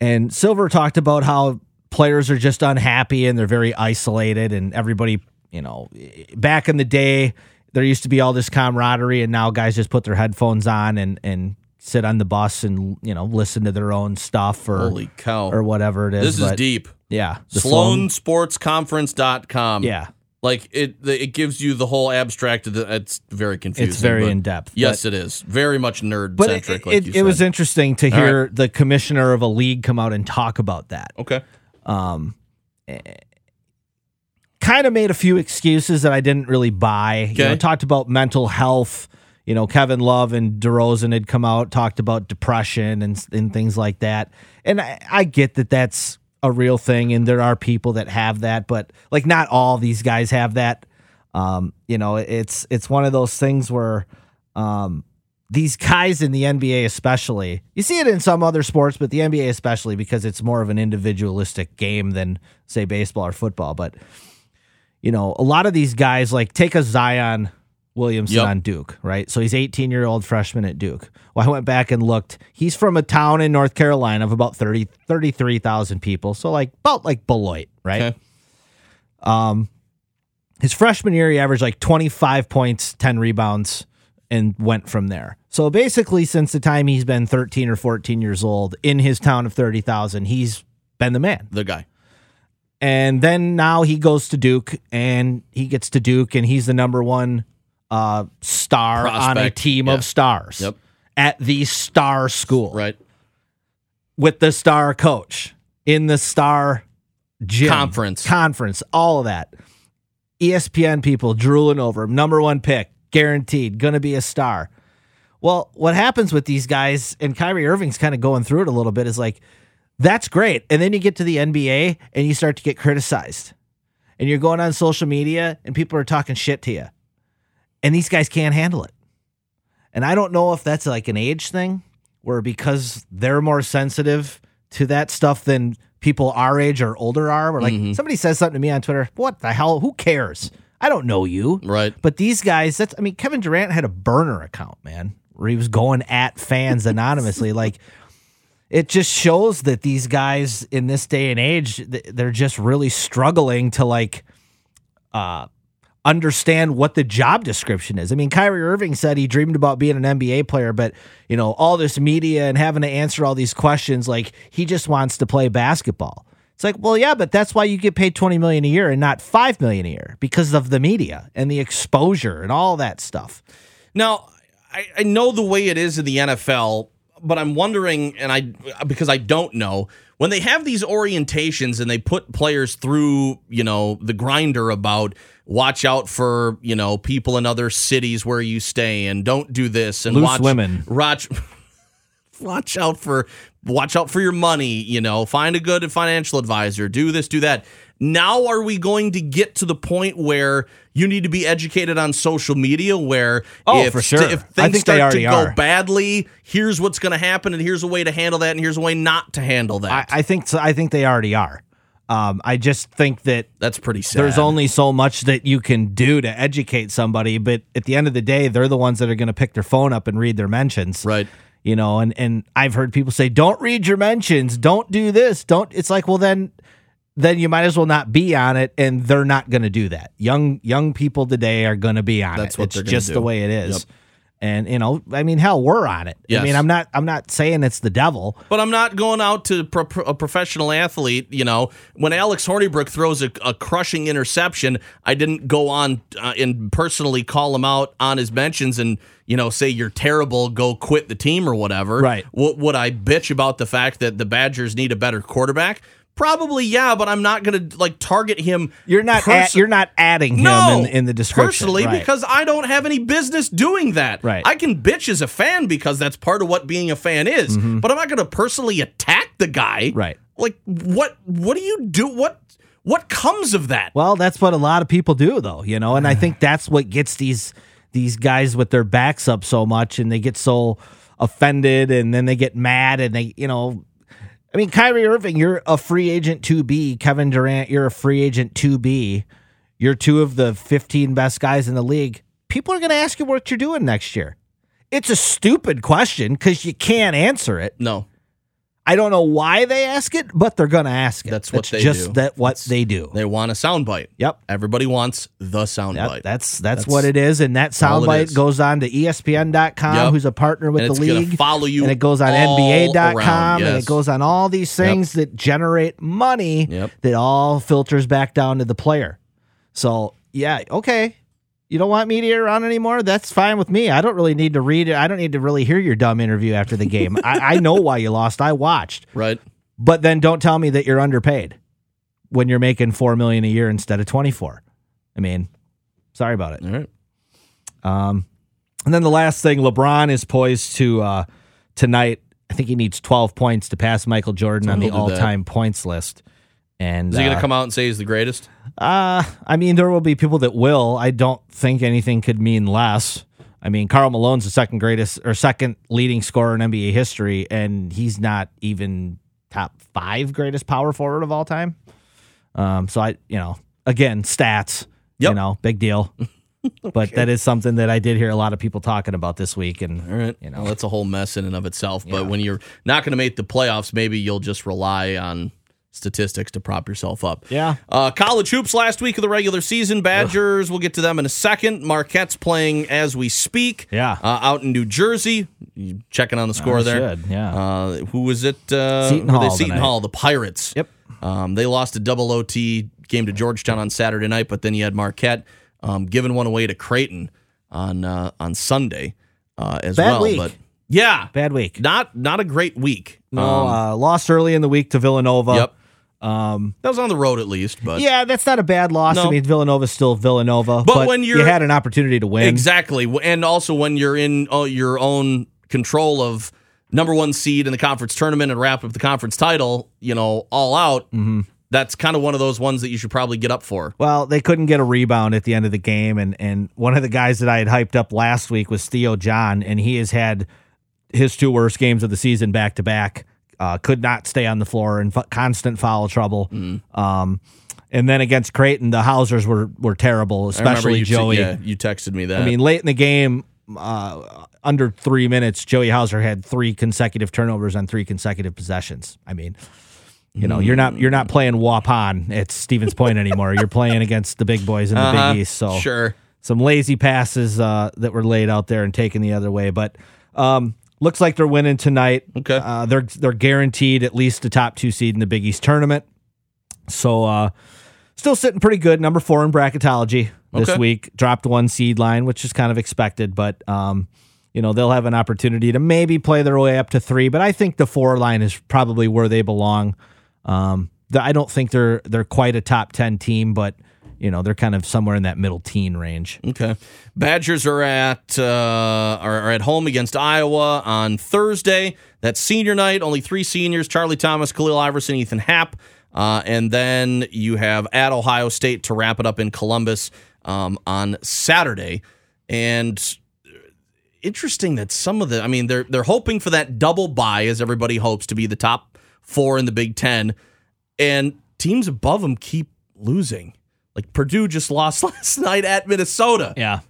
and Silver talked about how players are just unhappy and they're very isolated and everybody you know back in the day there used to be all this camaraderie and now guys just put their headphones on and and sit on the bus and you know listen to their own stuff or Holy cow. or whatever it is. this is but deep. Yeah, Sloan- SloanSportsConference.com. Yeah, Like it, the, it gives you the whole abstract. Of the, it's very confusing. it's very in depth. Yes, it is very much nerd but it, centric. Like it, it was interesting to hear the commissioner of a league come out and talk about that. okay. Um, kind of made a few excuses that I didn't really buy. You know, Okay. talked about mental health. You know, Kevin Love and DeRozan had come out, talked about depression and and things like that. And I, I get that that's a real thing, and there are people that have that, but like not all these guys have that. Um, you know, it's it's one of those things where um, these guys in the NBA, especially, you see it in some other sports, but the NBA especially because it's more of an individualistic game than say baseball or football. But you know, a lot of these guys like take a Zion Williamson Yep. on Duke, right? So he's 18 year old freshman at Duke. Well, I went back and looked. He's from a town in North Carolina of about 30, 33,000 people. So like about like Beloit, right? Okay. Um, his freshman year, he averaged like 25 points, 10 rebounds, and went from there. So basically, since the time he's been 13 or 14 years old in his town of 30,000, he's been the man. The guy. And then now he goes to Duke and he gets to Duke and he's the number one uh, star on a team yeah. of stars Yep. at the star school Right. with the star coach in the star gym Conference. conference, all of that. ESPN people drooling over him. Number one pick, guaranteed, going to be a star. Well, what happens with these guys, and Kyrie Irving's kind of going through it a little bit, is like, that's great. And then you get to the NBA and you start to get criticized. And you're going on social media and people are talking shit to you. And these guys can't handle it. And I don't know if that's like an age thing where because they're more sensitive to that stuff than people our age or older are. Where like somebody says something to me on Twitter, what the hell? Who cares? I don't know you. Right. But these guys, that's I mean, Kevin Durant had a burner account, man, where he was going at fans anonymously. Like it just shows that these guys in this day and age, they're just really struggling to like uh understand what the job description is. I mean, Kyrie Irving said he dreamed about being an NBA player, but you know, all this media and having to answer all these questions, like he just wants to play basketball. It's like, well, yeah, but that's why you get paid 20 million a year and not 5 million a year because of the media and the exposure and all that stuff. Now, I, I know the way it is in the NFL, but I'm wondering, and I because I don't know when they have these orientations and they put players through, you know, the grinder about watch out for you know people in other cities where you stay and don't do this and Loose watch women. watch watch out for watch out for your money you know find a good financial advisor do this do that now are we going to get to the point where you need to be educated on social media where Oh, if, for sure. if things start to go are. badly here's what's going to happen and here's a way to handle that and here's a way not to handle I, that I think so, I think they already are. Um, I just think that that's pretty sad there's only so much that you can do to educate somebody, but at the end of the day, they're the ones that are going to pick their phone up and read their mentions. right you know and and i've heard people say don't read your mentions don't do this don't it's like well then then you might as well not be on it and they're not going to do that young young people today are going to be on That's it what it's they're just do. the way it is Yep. and you know i mean hell we're on it Yes. i mean i'm not i'm not saying it's the devil But I'm not going out to pro- a professional athlete. You know, when Alex Hornibrook throws a, a crushing interception, I didn't go on uh, and personally call him out on his mentions and you know say you're terrible, go quit the team or whatever. Right. What would I bitch about the fact that the Badgers need a better quarterback? Probably, yeah, but I'm not going to like target him. You're not perso- you're not adding him no, in, in the description personally right. because I don't have any business doing that. Right. I can bitch as a fan because that's part of what being a fan is, but I'm not going to personally attack the guy. Mm-hmm. Right. Like what? What do you do? What? What comes of that? Well, that's what a lot of people do, though, you know, and I think that's what gets these these guys with their backs up so much, and they get so offended, and then they get mad, and they, you know, I mean, Kyrie Irving, you're a free agent to be. Kevin Durant, you're a free agent to be. You're two of the 15 best guys in the league. People are going to ask you what you're doing next year. It's a stupid question because you can't answer it. no, I don't know why they ask it, but they're going to ask it. That's what they just do. that what That's- they do. they want a soundbite. Yep. Everybody wants the soundbite. Yep, that's, that's That's what it is, and that soundbite goes on to ESPN.com, Yep. who's a partner with And the league. follow you and it goes on NBA.com, around, and it goes on all these things that generate money. Yep. That all filters back down to the player. So yeah, okay. You don't want media around anymore? That's fine with me. I don't really need to read it. I don't need to really hear your dumb interview after the game. I, I know why you lost. I watched. right. But then don't tell me that you're underpaid when you're making four million a year instead of twenty four. I mean, sorry about it. All right. Um, and then the last thing, LeBron is poised to uh, tonight. I think he needs 12 points to pass Michael Jordan on the that. all-time points list. And Is he going uh, to come out and say he's the greatest? Uh, I mean, there will be people that will. I don't think anything could mean less. I mean, Karl Malone's the second greatest or second leading scorer in NBA history, and he's not even top five greatest power forward of all time. Um, so I, you know, again, stats, you know, big deal. But that is something that I did hear a lot of people talking about this week, and All right. you know, well, that's a whole mess in and of itself. But Yeah. when you're not going to make the playoffs, maybe you'll just rely on statistics to prop yourself up. Yeah. Uh, college hoops last week of the regular season. Badgers, we'll get to them in a second. Marquette's playing as we speak. Yeah. Uh, out in New Jersey. You checking on the score I there. should, yeah. Uh, who was it? Uh, Seton? Hall Seton tonight. Hall, the Pirates. Yep. Um, they lost a double OT game to Georgetown on Saturday night, but then you had Marquette um, giving one away to Creighton on uh, on Sunday uh, as Bad well. week. But yeah, bad week. not not a great week. No, Um, uh, lost early in the week to Villanova. yep. Um, That was on the road at least, but yeah, that's not a bad loss. No. I mean, Villanova's still Villanova, But when you had an opportunity to win, Exactly. And also when you're in uh, your own control of number one seed in the conference tournament and wrap up the conference title, you know, all out, Mm-hmm. that's kind of one of those ones that you should probably get up for. Well, they couldn't get a rebound at the end of the game, and and one of the guys that I had hyped up last week was Theo John, and he has had his two worst games of the season back to back. Uh, could not stay on the floor in f- constant foul trouble. Mm-hmm. Um, and then against Creighton, the Hausers were were terrible, especially you, Joey. Yeah, you texted me that. I mean, late in the game, uh, under three minutes, Joey Hauser had three consecutive turnovers on three consecutive possessions. I mean, you know, you're not you're not playing Wapan at Stevens Point anymore. you're playing against the big boys in the Uh-huh. Big East. So sure. some lazy passes uh, that were laid out there and taken the other way, but. Um, Looks like they're winning tonight. Okay. Uh, they're they're guaranteed at least a top two seed in the Big East tournament. So uh, still sitting pretty good, number four in bracketology this Okay. week. Dropped one seed line, which is kind of expected, but um, you know they'll have an opportunity to maybe play their way up to three. But I think the four line is probably where they belong. Um, the- I don't think they're they're quite a top ten team, but you know they're kind of somewhere in that middle teen range. Okay. Badgers are at uh, are, at home against Iowa on Thursday. That's senior night. Only three seniors: Charlie Thomas, Khalil Iverson, Ethan Happ, uh, and then you have at Ohio State to wrap it up in Columbus um, on Saturday. And interesting that some of the, I mean, they're they're hoping for that double bye, as everybody hopes to be the top four in the Big Ten, and teams above them keep losing. Like Purdue just lost last night at Minnesota. Yeah.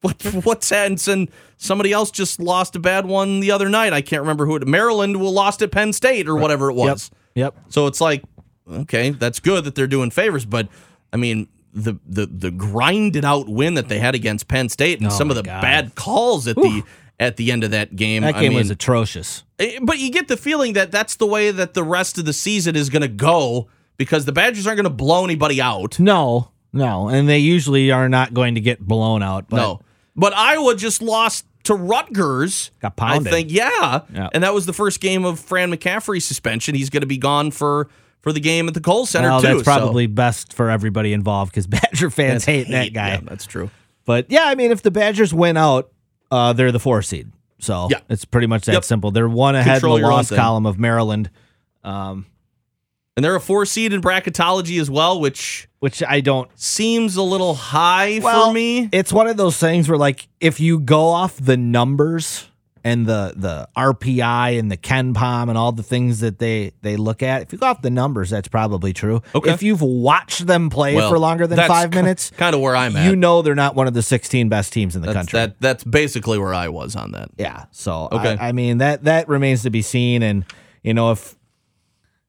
What what's that? And somebody else just lost a bad one the other night. I can't remember who it. Maryland will lost at Penn State or whatever it was. Yep. So it's like, okay, that's good that they're doing favors, but I mean the the the grinded out win that they had against Penn State and Oh some of the God. bad calls at the at the end of that game. That I game mean, was atrocious. Eh, But you get the feeling that that's the way that the rest of the season is going to go because the Badgers aren't going to blow anybody out. No, no, and they usually are not going to get blown out. But no. But Iowa just lost to Rutgers. Got pounded. I think, yeah. Yeah. And that was the first game of Fran McCaffery's suspension. He's going to be gone for for the game at the Kohl Center well, too. that's so- probably best for everybody involved because Badger fans hate, that guy. yeah, that's true. But yeah, I mean, if the Badgers win out, uh, they're the four seed. So Yeah. it's pretty much that Yep. simple. They're one ahead Control in the loss column of Maryland, And they're a four seed in bracketology as well, which which I don't. seems a little high Well, for me. it's one of those things where, like, if you go off the numbers and the the RPI and the KenPom and all the things that they they look at, if you go off the numbers, that's probably true. Okay. If you've watched them play Well, for longer than that's five ki- minutes, Kind of where I'm at. you know they're not one of the 16 best teams in the that's, country. that that's basically where I was on that. Yeah. So Okay. I, I mean that that remains to be seen, and you know if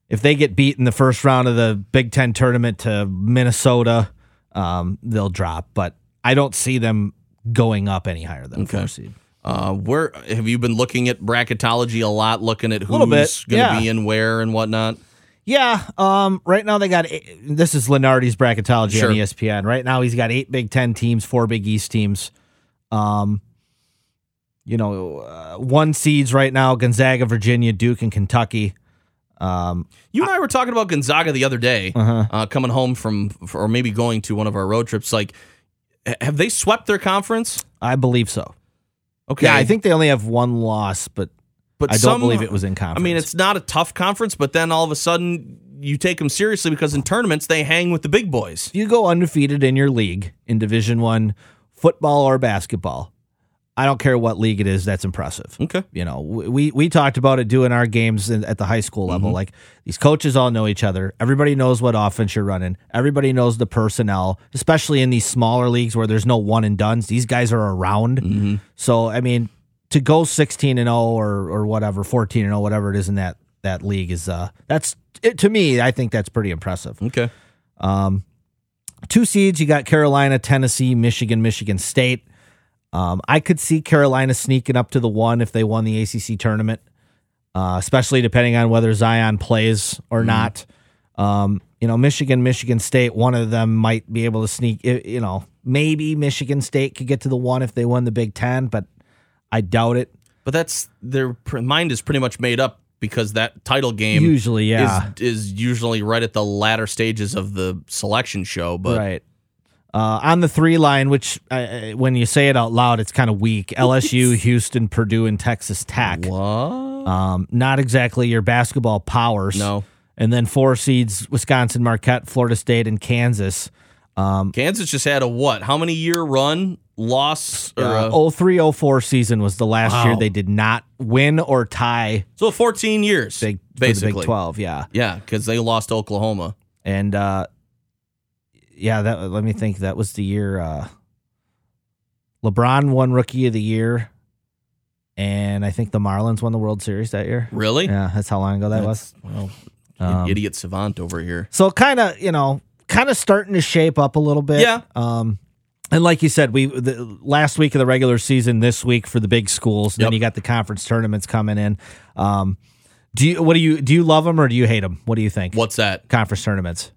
if they get beat in the first round of the Big Ten tournament to Minnesota, um, they'll drop. But I don't see them going up any higher than Okay. four seed. Uh, where have you been looking at bracketology a lot, looking at who's going to yeah. be in where and whatnot? Yeah. Um. Right now they got eight, this is Lunardi's bracketology Sure. on ESPN. Right now he's got eight Big Ten teams, four Big East teams. Um. You know, uh, one seeds right now: Gonzaga, Virginia, Duke, and Kentucky. Um. You and I were talking about Gonzaga the other day, Uh-huh. uh, coming home from, or maybe going to one of our road trips. Like, have they swept their conference? I believe so. Okay, Yeah, I think they only have one loss, but but I don't some- believe it was in conference. I mean, it's not a tough conference, but then all of a sudden you take them seriously because in tournaments they hang with the big boys. you go undefeated in your league in Division One football or basketball, I don't care what league it is. That's impressive. Okay. You know, we we talked about it doing our games in, at the high school Mm-hmm. level. Like these coaches all know each other. Everybody knows what offense you're running. Everybody knows the personnel, especially in these smaller leagues where there's no one and duns. These guys are around. Mm-hmm. So I mean, to go 16 and 0 or or whatever, 14 and 0, whatever it is in that that league is uh that's it, to me. I think that's pretty impressive. Okay. Um, Two seeds, you got Carolina, Tennessee, Michigan, Michigan State. Um, I could see Carolina sneaking up to the one if they won the ACC tournament, uh, especially depending on whether Zion plays or not. Um, you know, Michigan, Michigan State, one of them might be able to sneak. You know, maybe Michigan State could get to the one if they won the Big Ten, but I doubt it. But that's their pr- mind is pretty much made up because that title game Usually, yeah. is is usually right at the latter stages of the selection show. But right. Uh, on the three line, which uh, uh, when you say it out loud, it's kind of weak. LSU, Houston, Purdue, and Texas Tech. what? Um, not exactly your basketball powers. No. And then four seeds: Wisconsin, Marquette, Florida State, and Kansas. Kansas just had a what? How many year run loss? Or Uh, a, 03 04 season was the last year they did not win or tie so 14 years, big, basically. Big 12. Yeah. Yeah, because they lost Oklahoma. And uh, yeah, that let me think. That was the year uh, LeBron won Rookie of the Year, and I think the Marlins won the World Series that year. Really? Yeah, that's how long ago that was. Well, Um, idiot savant over here. So kind of, you know, kind of starting to shape up a little bit. Yeah. Um, and like you said, we the last week of the regular season, this week for the big schools. Then you got the conference tournaments coming in. Um, do you what do you do you love them or do you hate them? What do you think? What's that? conference tournaments?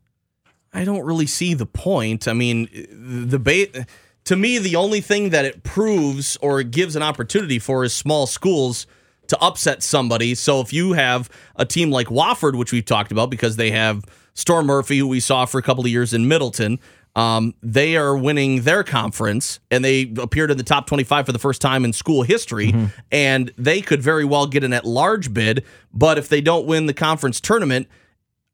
I don't really see the point. I mean, the bait. To me, the only thing that it proves or gives an opportunity for is small schools to upset somebody. So if you have a team like Wofford, which we've talked about because they have Storm Murphy, who we saw for a couple of years in Middleton, um, they are winning their conference and they appeared in the top 25 for the first time in school history. And they could very well get an at large bid. But if they don't win the conference tournament,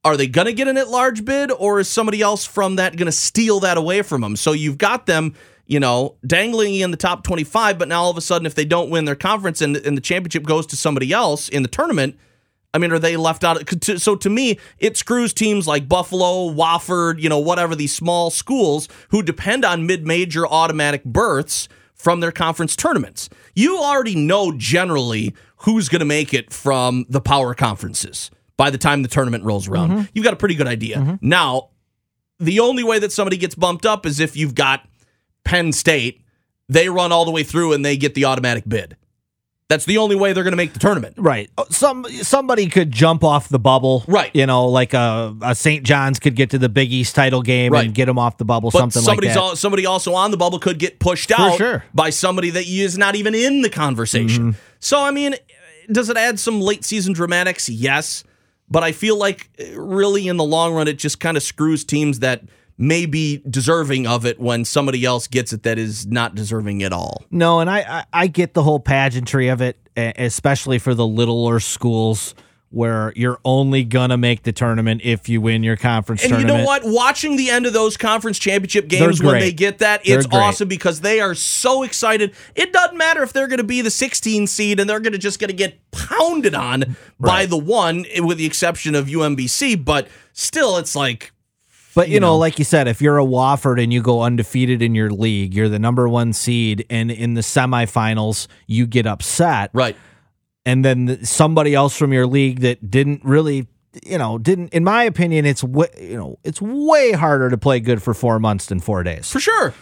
are they going to get an at large bid or is somebody else from that going to steal that away from them? So you've got them, you know, dangling in the top 25, but now all of a sudden, if they don't win their conference and, and the championship goes to somebody else in the tournament, I mean, are they left out? So to me, it screws teams like Buffalo, Wofford, you know, whatever these small schools who depend on mid major automatic berths from their conference tournaments. You already know generally who's going to make it from the power conferences by the time the tournament rolls around. You've got a pretty good idea. Now, the only way that somebody gets bumped up is if you've got Penn State, they run all the way through and they get the automatic bid. That's the only way they're going to make the tournament. Right. Uh, Some somebody could jump off the bubble. Right. You know, like a, a St. John's could get to the Big East title game Right. and get them off the bubble. But something like that. al- somebody also on the bubble could get pushed out sure. by somebody that is not even in the conversation. Mm-hmm. So I mean, does it add some late season dramatics? Yes. But I feel like uh, really in the long run, it just kind of screws teams that may be deserving of it when somebody else gets it that is not deserving at all. No, and I, I, I get the whole pageantry of it, especially for the littler schools where you're only gonna make the tournament if you win your conference And tournament. you know what? Watching the end of those conference championship games when they get that, it's awesome because they are so excited. It doesn't matter if they're going to be the 16 seed and they're going to just going to get pounded on by the one, with the exception of UMBC. But still, it's like But you, you know, know. like you said, if you're a Wofford and you go undefeated in your league, you're the number one seed, and in the semifinals you get upset, right. And then somebody else from your league that didn't really, you know, didn't. In my opinion, it's way, you know, it's way harder to play good for four months than four days. For sure.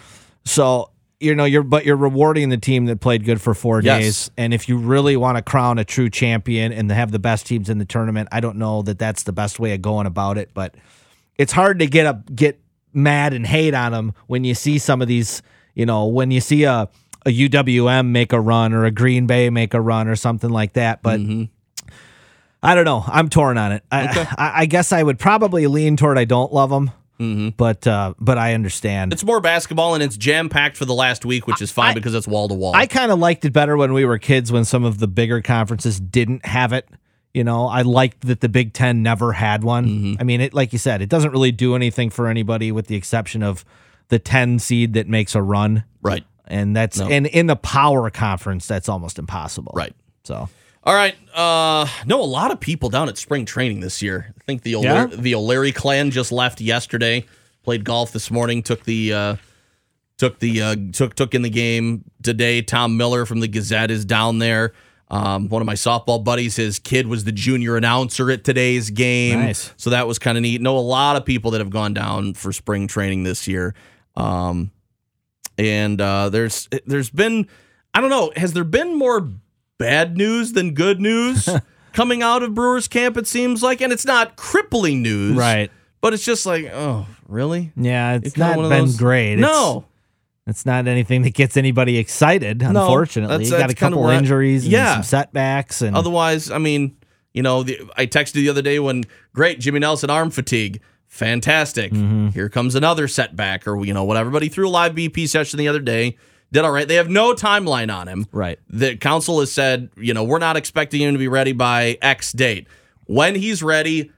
So you know you're but you're rewarding the team that played good for four Yes. days and if you really want to crown a true champion and have the best teams in the tournament i don't know that that's the best way of going about it but it's hard to get up get mad and hate on them when you see some of these you know when you see a a UWM make a run or a Green Bay make a run or something like that but I don't know. I'm torn on it. I, I, I guess I would probably lean toward I don't love them, but uh, but I understand. It's more basketball and it's jam packed for the last week, which is fine I- because it's wall to wall. I kind of liked it better when we were kids when some of the bigger conferences didn't have it. You know, I liked that the Big Ten never had one. Mm-hmm. I mean, it like you said, it doesn't really do anything for anybody with the exception of the 10 seed that makes a run. Right. And that's No. and in the power conference, that's almost impossible. Right. So All right. Uh know a lot of people down at spring training this year. I think the O'Leary, Yeah? the O'Leary clan just left yesterday. Played golf this morning. Took the uh took the uh took took in the game today. Tom Miller from the Gazette is down there. Um, one of my softball buddies, his kid was the junior announcer at today's game. Nice. So that was kind of neat. Know a lot of people that have gone down for spring training this year. Um, and uh, there's there's been I don't know has there been more bad news than good news coming out of Brewers camp? It seems like, and it's not crippling news, Right. But it's just like, oh, really? yeah, it's It's not one of been those- great. It's, No, it's not anything that gets anybody excited. No, unfortunately, that's- you got a couple injuries, and Yeah. some setbacks, and Otherwise, I mean, you know, the, I texted the other day when great Jimmy Nelson arm fatigue, fantastic. Mm-hmm. Here comes another setback, or you know whatever. But he threw a live BP session the other day, did all right. They have no timeline on him. right. The Counsell has said, you know, we're not expecting him to be ready by X date. When he's ready,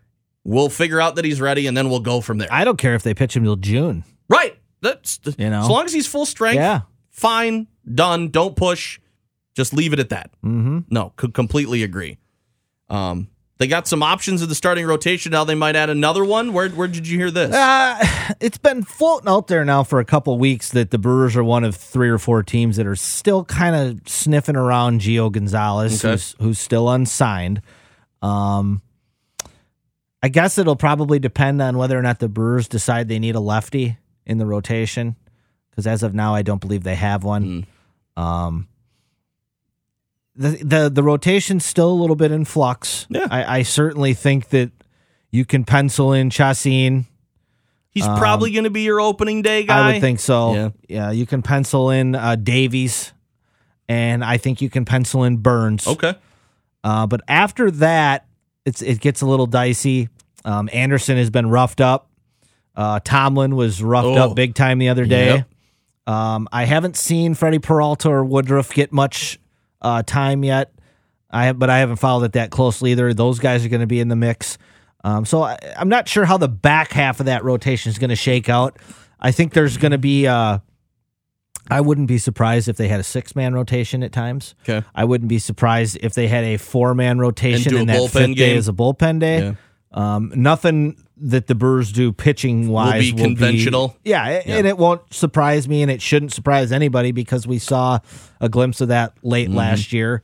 we'll figure out that he's ready, and then we'll go from there. I don't care if they pitch him till June. right. That's You know? as long as he's full strength. Yeah. Fine. Done. Don't push. Just leave it at that. Mm-hmm. No, could completely agree. Um, they got some options in the starting rotation. Now they might add another one. Where where did you hear this? Uh, it's been floating out there now for a couple weeks that the Brewers are one of three or four teams that are still kind of sniffing around Gio Gonzalez, Okay. who's, who's still unsigned. Um, I guess it'll probably depend on whether or not the Brewers decide they need a lefty in the rotation, because as of now, I don't believe they have one. Um, the the the rotation's still a little bit in flux. Yeah. I, I certainly think that you can pencil in Chacin. He's probably going to be your opening day guy. um, I would think so. Yeah. Yeah, you can pencil in uh, Davies, and I think you can pencil in Burns. Okay. Uh, but after that, it's it gets a little dicey. Um, Anderson has been roughed up. Uh, Tomlin was roughed Oh. up big time the other day. Yep. Um, I haven't seen Freddie Peralta or Woodruff get much uh, time yet. I have, but I haven't followed it that closely either. Those guys are going to be in the mix. Um, so I, I'm not sure how the back half of that rotation is going to shake out. I think there's going to be. Uh, I wouldn't be surprised if they had a six man rotation at times. Okay. I wouldn't be surprised if they had a four man rotation do a and that fifth day game. is a bullpen day. Yeah. Um, nothing that the Brewers do pitching wise will be conventional. yeah, a- and it won't surprise me, and it shouldn't surprise anybody because we saw a glimpse of that late last year.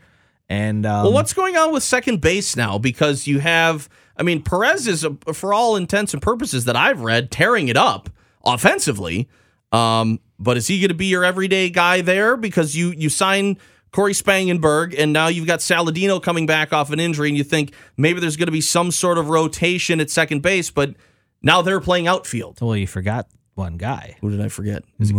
And um, Mm-hmm. Well, what's going on with second base now? Because you have, I mean, Perez is, uh, for all intents and purposes that I've read, tearing it up offensively. Um, but is he going to be your everyday guy there? Because you you sign Cory Spangenberg, and now you've got Saladino coming back off an injury, and you think maybe there's going to be some sort of rotation at second base, but now they're playing outfield. well, you forgot one guy. Who did I forget? Moose.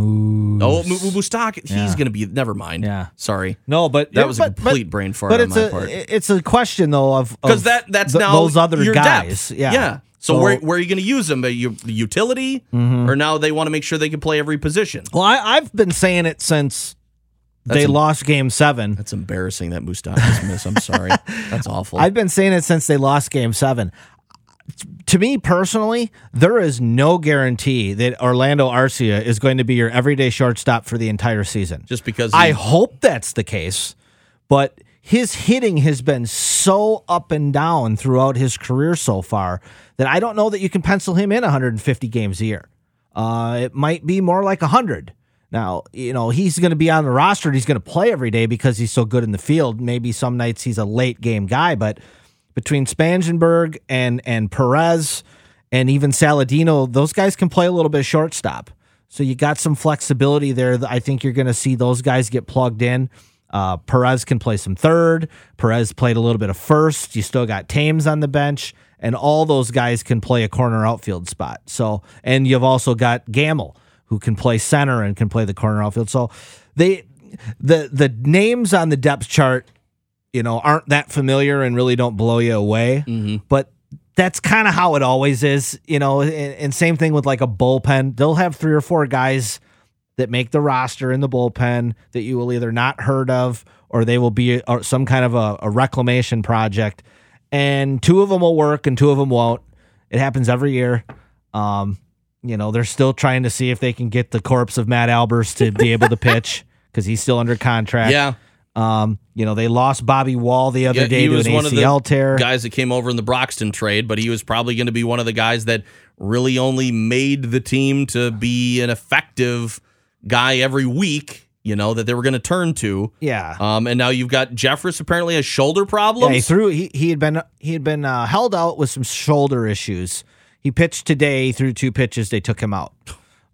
Oh, Mustak. He's Yeah. going to be. Never mind. Yeah. Sorry. No, but That was a complete but- brain fart But on it's my a part. it's a question though of Because that that's th- now those other your guys. depth. Yeah. Yeah. So, where, where are you going to use them? Are you utility, Mm-hmm. or now they want to make sure they can play every position? Well, I, I've been saying it since they That's a- lost Game Seven. That's embarrassing. That Mustak just missed. I'm sorry. That's awful. I've been saying it since they lost Game Seven. To me personally, there is no guarantee that Orlando Arcia is going to be your everyday shortstop for the entire season. just because I hope that's the case, but his hitting has been so up and down throughout his career so far that I don't know that you can pencil him in 150 games a year. Uh, it might be more like 100. Now, you know, he's going to be on the roster and he's going to play every day because he's so good in the field. Maybe some nights he's a late game guy, but between Spangenberg and and Perez and even Saladino, those guys can play a little bit shortstop. So you got some flexibility there. I think you're going to see those guys get plugged in. Uh, Perez can play some third. Perez played a little bit of first. You still got Thames on the bench, and all those guys can play a corner outfield spot. So, and you've also got Gamble who can play center and can play the corner outfield. So, they the the names on the depth chart you know, aren't that familiar and really don't blow you away. But that's kind of how it always is, you know. And, and same thing with like a bullpen. They'll have three or four guys that make the roster in the bullpen that you will either not heard of or they will be a, or some kind of a, a reclamation project. And two of them will work and two of them won't. It happens every year. Um, you know, they're still trying to see if they can get the corpse of Matt Albers to be able to pitch because he's still under contract. yeah. Um, you know, they lost Bobby Wahl the other Yeah, day he to was an one of ACL the tear. guys that came over in the Broxton trade, but he was probably going to be one of the guys that really only made the team to be an effective guy every week. You know that they were going to turn to. Yeah. Um, and now you've got Jeffress apparently has shoulder problems. Yeah, he threw. He, he had been he had been uh, held out with some shoulder issues. He pitched today. Threw two pitches. They took him out.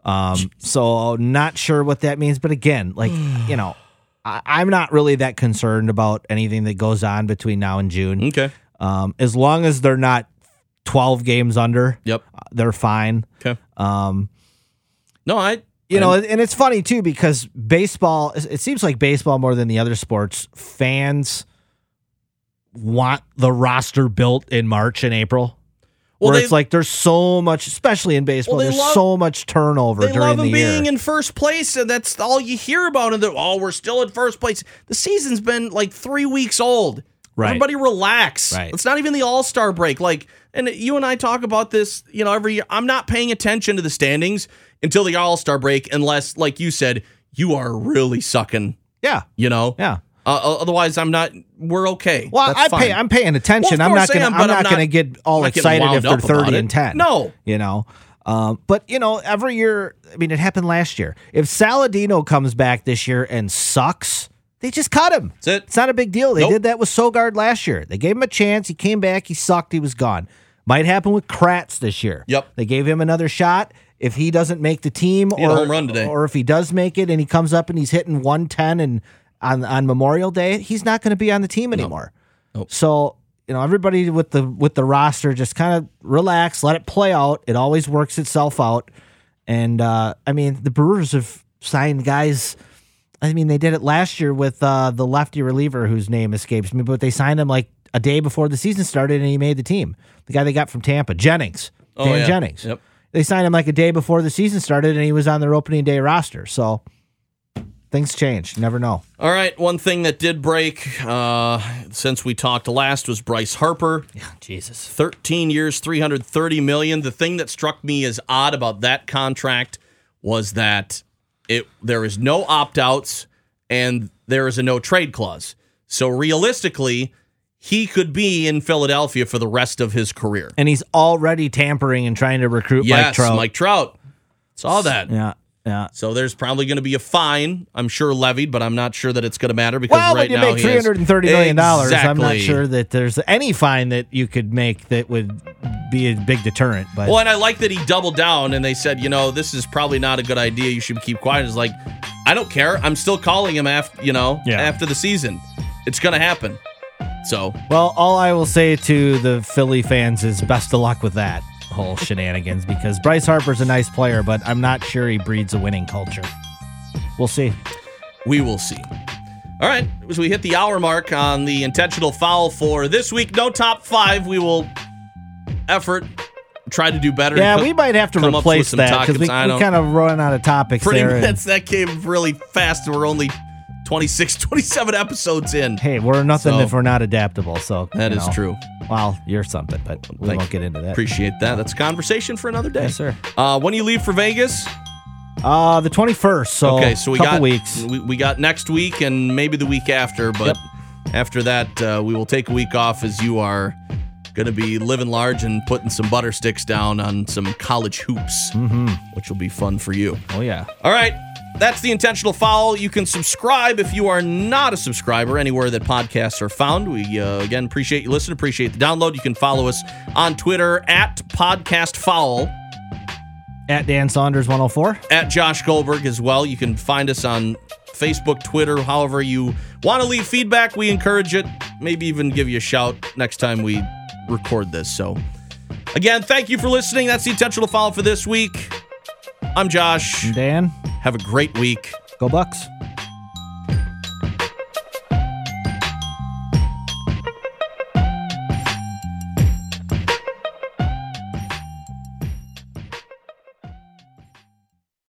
Um, so not sure what that means. But again, like you know, I, I'm not really that concerned about anything that goes on between now and June. okay. Um, as long as they're not 12 games under, Yep. uh, they're fine. Okay. Um, No, I. You know, and it's funny too because baseball, it seems like baseball more than the other sports, fans want the roster built in March and April. Well, where they- it's like there's so much, especially in baseball, Well, there's love- so much turnover They during love the him year. being in first place, and that's all you hear about. And oh, we're still in first place. The season's been like three weeks old. Right. Everybody relax. Right. It's not even the All Star break. Like, and you and I talk about this, you know, every year. I'm not paying attention to the standings until the All Star break, unless, like you said, you are really sucking. yeah, You know. yeah. Uh, otherwise, I'm not. We're okay. Well, That's I fine. pay. I'm paying attention. Well, I'm not gonna. am, I'm not, I'm not- gonna get all I'm excited if they're 30 and 10. No. you know. Um, but you know, every year. I mean, it happened last year. If Saladino comes back this year and sucks, they just cut him. That's it. It's not a big deal. They Nope. did that with Sogard last year. They gave him a chance. He came back. He sucked. He was gone. Might happen with Kratz this year. Yep. They gave him another shot. If he doesn't make the team, or home run today. or if he does make it and he comes up and he's hitting 110 and on on Memorial Day, he's not going to be on the team anymore. Nope. So you know, everybody with the with the roster just kind of relax, let it play out. It always works itself out. And uh, I mean, the Brewers have signed guys. I mean, they did it last year with uh, the lefty reliever whose name escapes me, but they signed him like a day before the season started, and he made the team. The guy they got from Tampa, Jennings, Oh, Dan yeah. Jennings. Yep. They signed him like a day before the season started, and he was on their opening day roster. So things change. You never know. All right. One thing that did break uh, since we talked last was Bryce Harper. Yeah, Jesus. 13 years, 330 million. The thing that struck me as odd about that contract was that it there is no opt-outs and there is a no trade clause. So realistically, he could be in Philadelphia for the rest of his career. And he's already tampering and trying to recruit Mike Trout. Mike Trout. Saw that. Yeah, yeah. So there's probably going to be a fine, I'm sure levied, but I'm not sure that it's going to matter because Well, right when you now make three hundred and thirty million dollars, I'm not sure that there's any fine that you could make that would be a big deterrent. But Well, and I like that he doubled down and they said, you know, this is probably not a good idea. You should keep quiet. It's like, I don't care. I'm still calling him after, you know, Yeah. after the season. It's going to happen. So, well, all I will say to the Philly fans is best of luck with that. Whole shenanigans because Bryce Harper's a nice player, but I'm not sure he breeds a winning culture. We'll see. We will see. All right, as we hit the hour mark on the intentional foul for this week, no top five. We will effort try to do better. Yeah, we might have to come up with replace that because we, we kind of run out of topics Pretty there. and- that came really fast. and We're only 26, 27 episodes in. hey, we're nothing So- if we're not adaptable. So that is know. true. Well, you're something, but we Thank won't get into that. Appreciate that. That's a conversation for another day. Yes, sir. Uh, when you leave for Vegas? Uh, the 21st. So okay, so we couple got weeks. We, we got next week and maybe the week after, but after that, uh, we will take a week off as you are going to be living large and putting some butter sticks down on some college hoops, Mm-hmm. which will be fun for you. Oh yeah. All right. That's the intentional foul. You can subscribe if you are not a subscriber anywhere that podcasts are found. We uh, again appreciate you listening, appreciate the download. You can follow us on Twitter at podcast foul, At Dan Saunders 104. at Josh Goldberg as well. You can find us on Facebook, Twitter, however you want to leave feedback. We encourage it. Maybe even give you a shout next time we record this. So, again, thank you for listening. That's the intentional foul for this week. I'm Josh. Dan, Have a great week. go Bucks.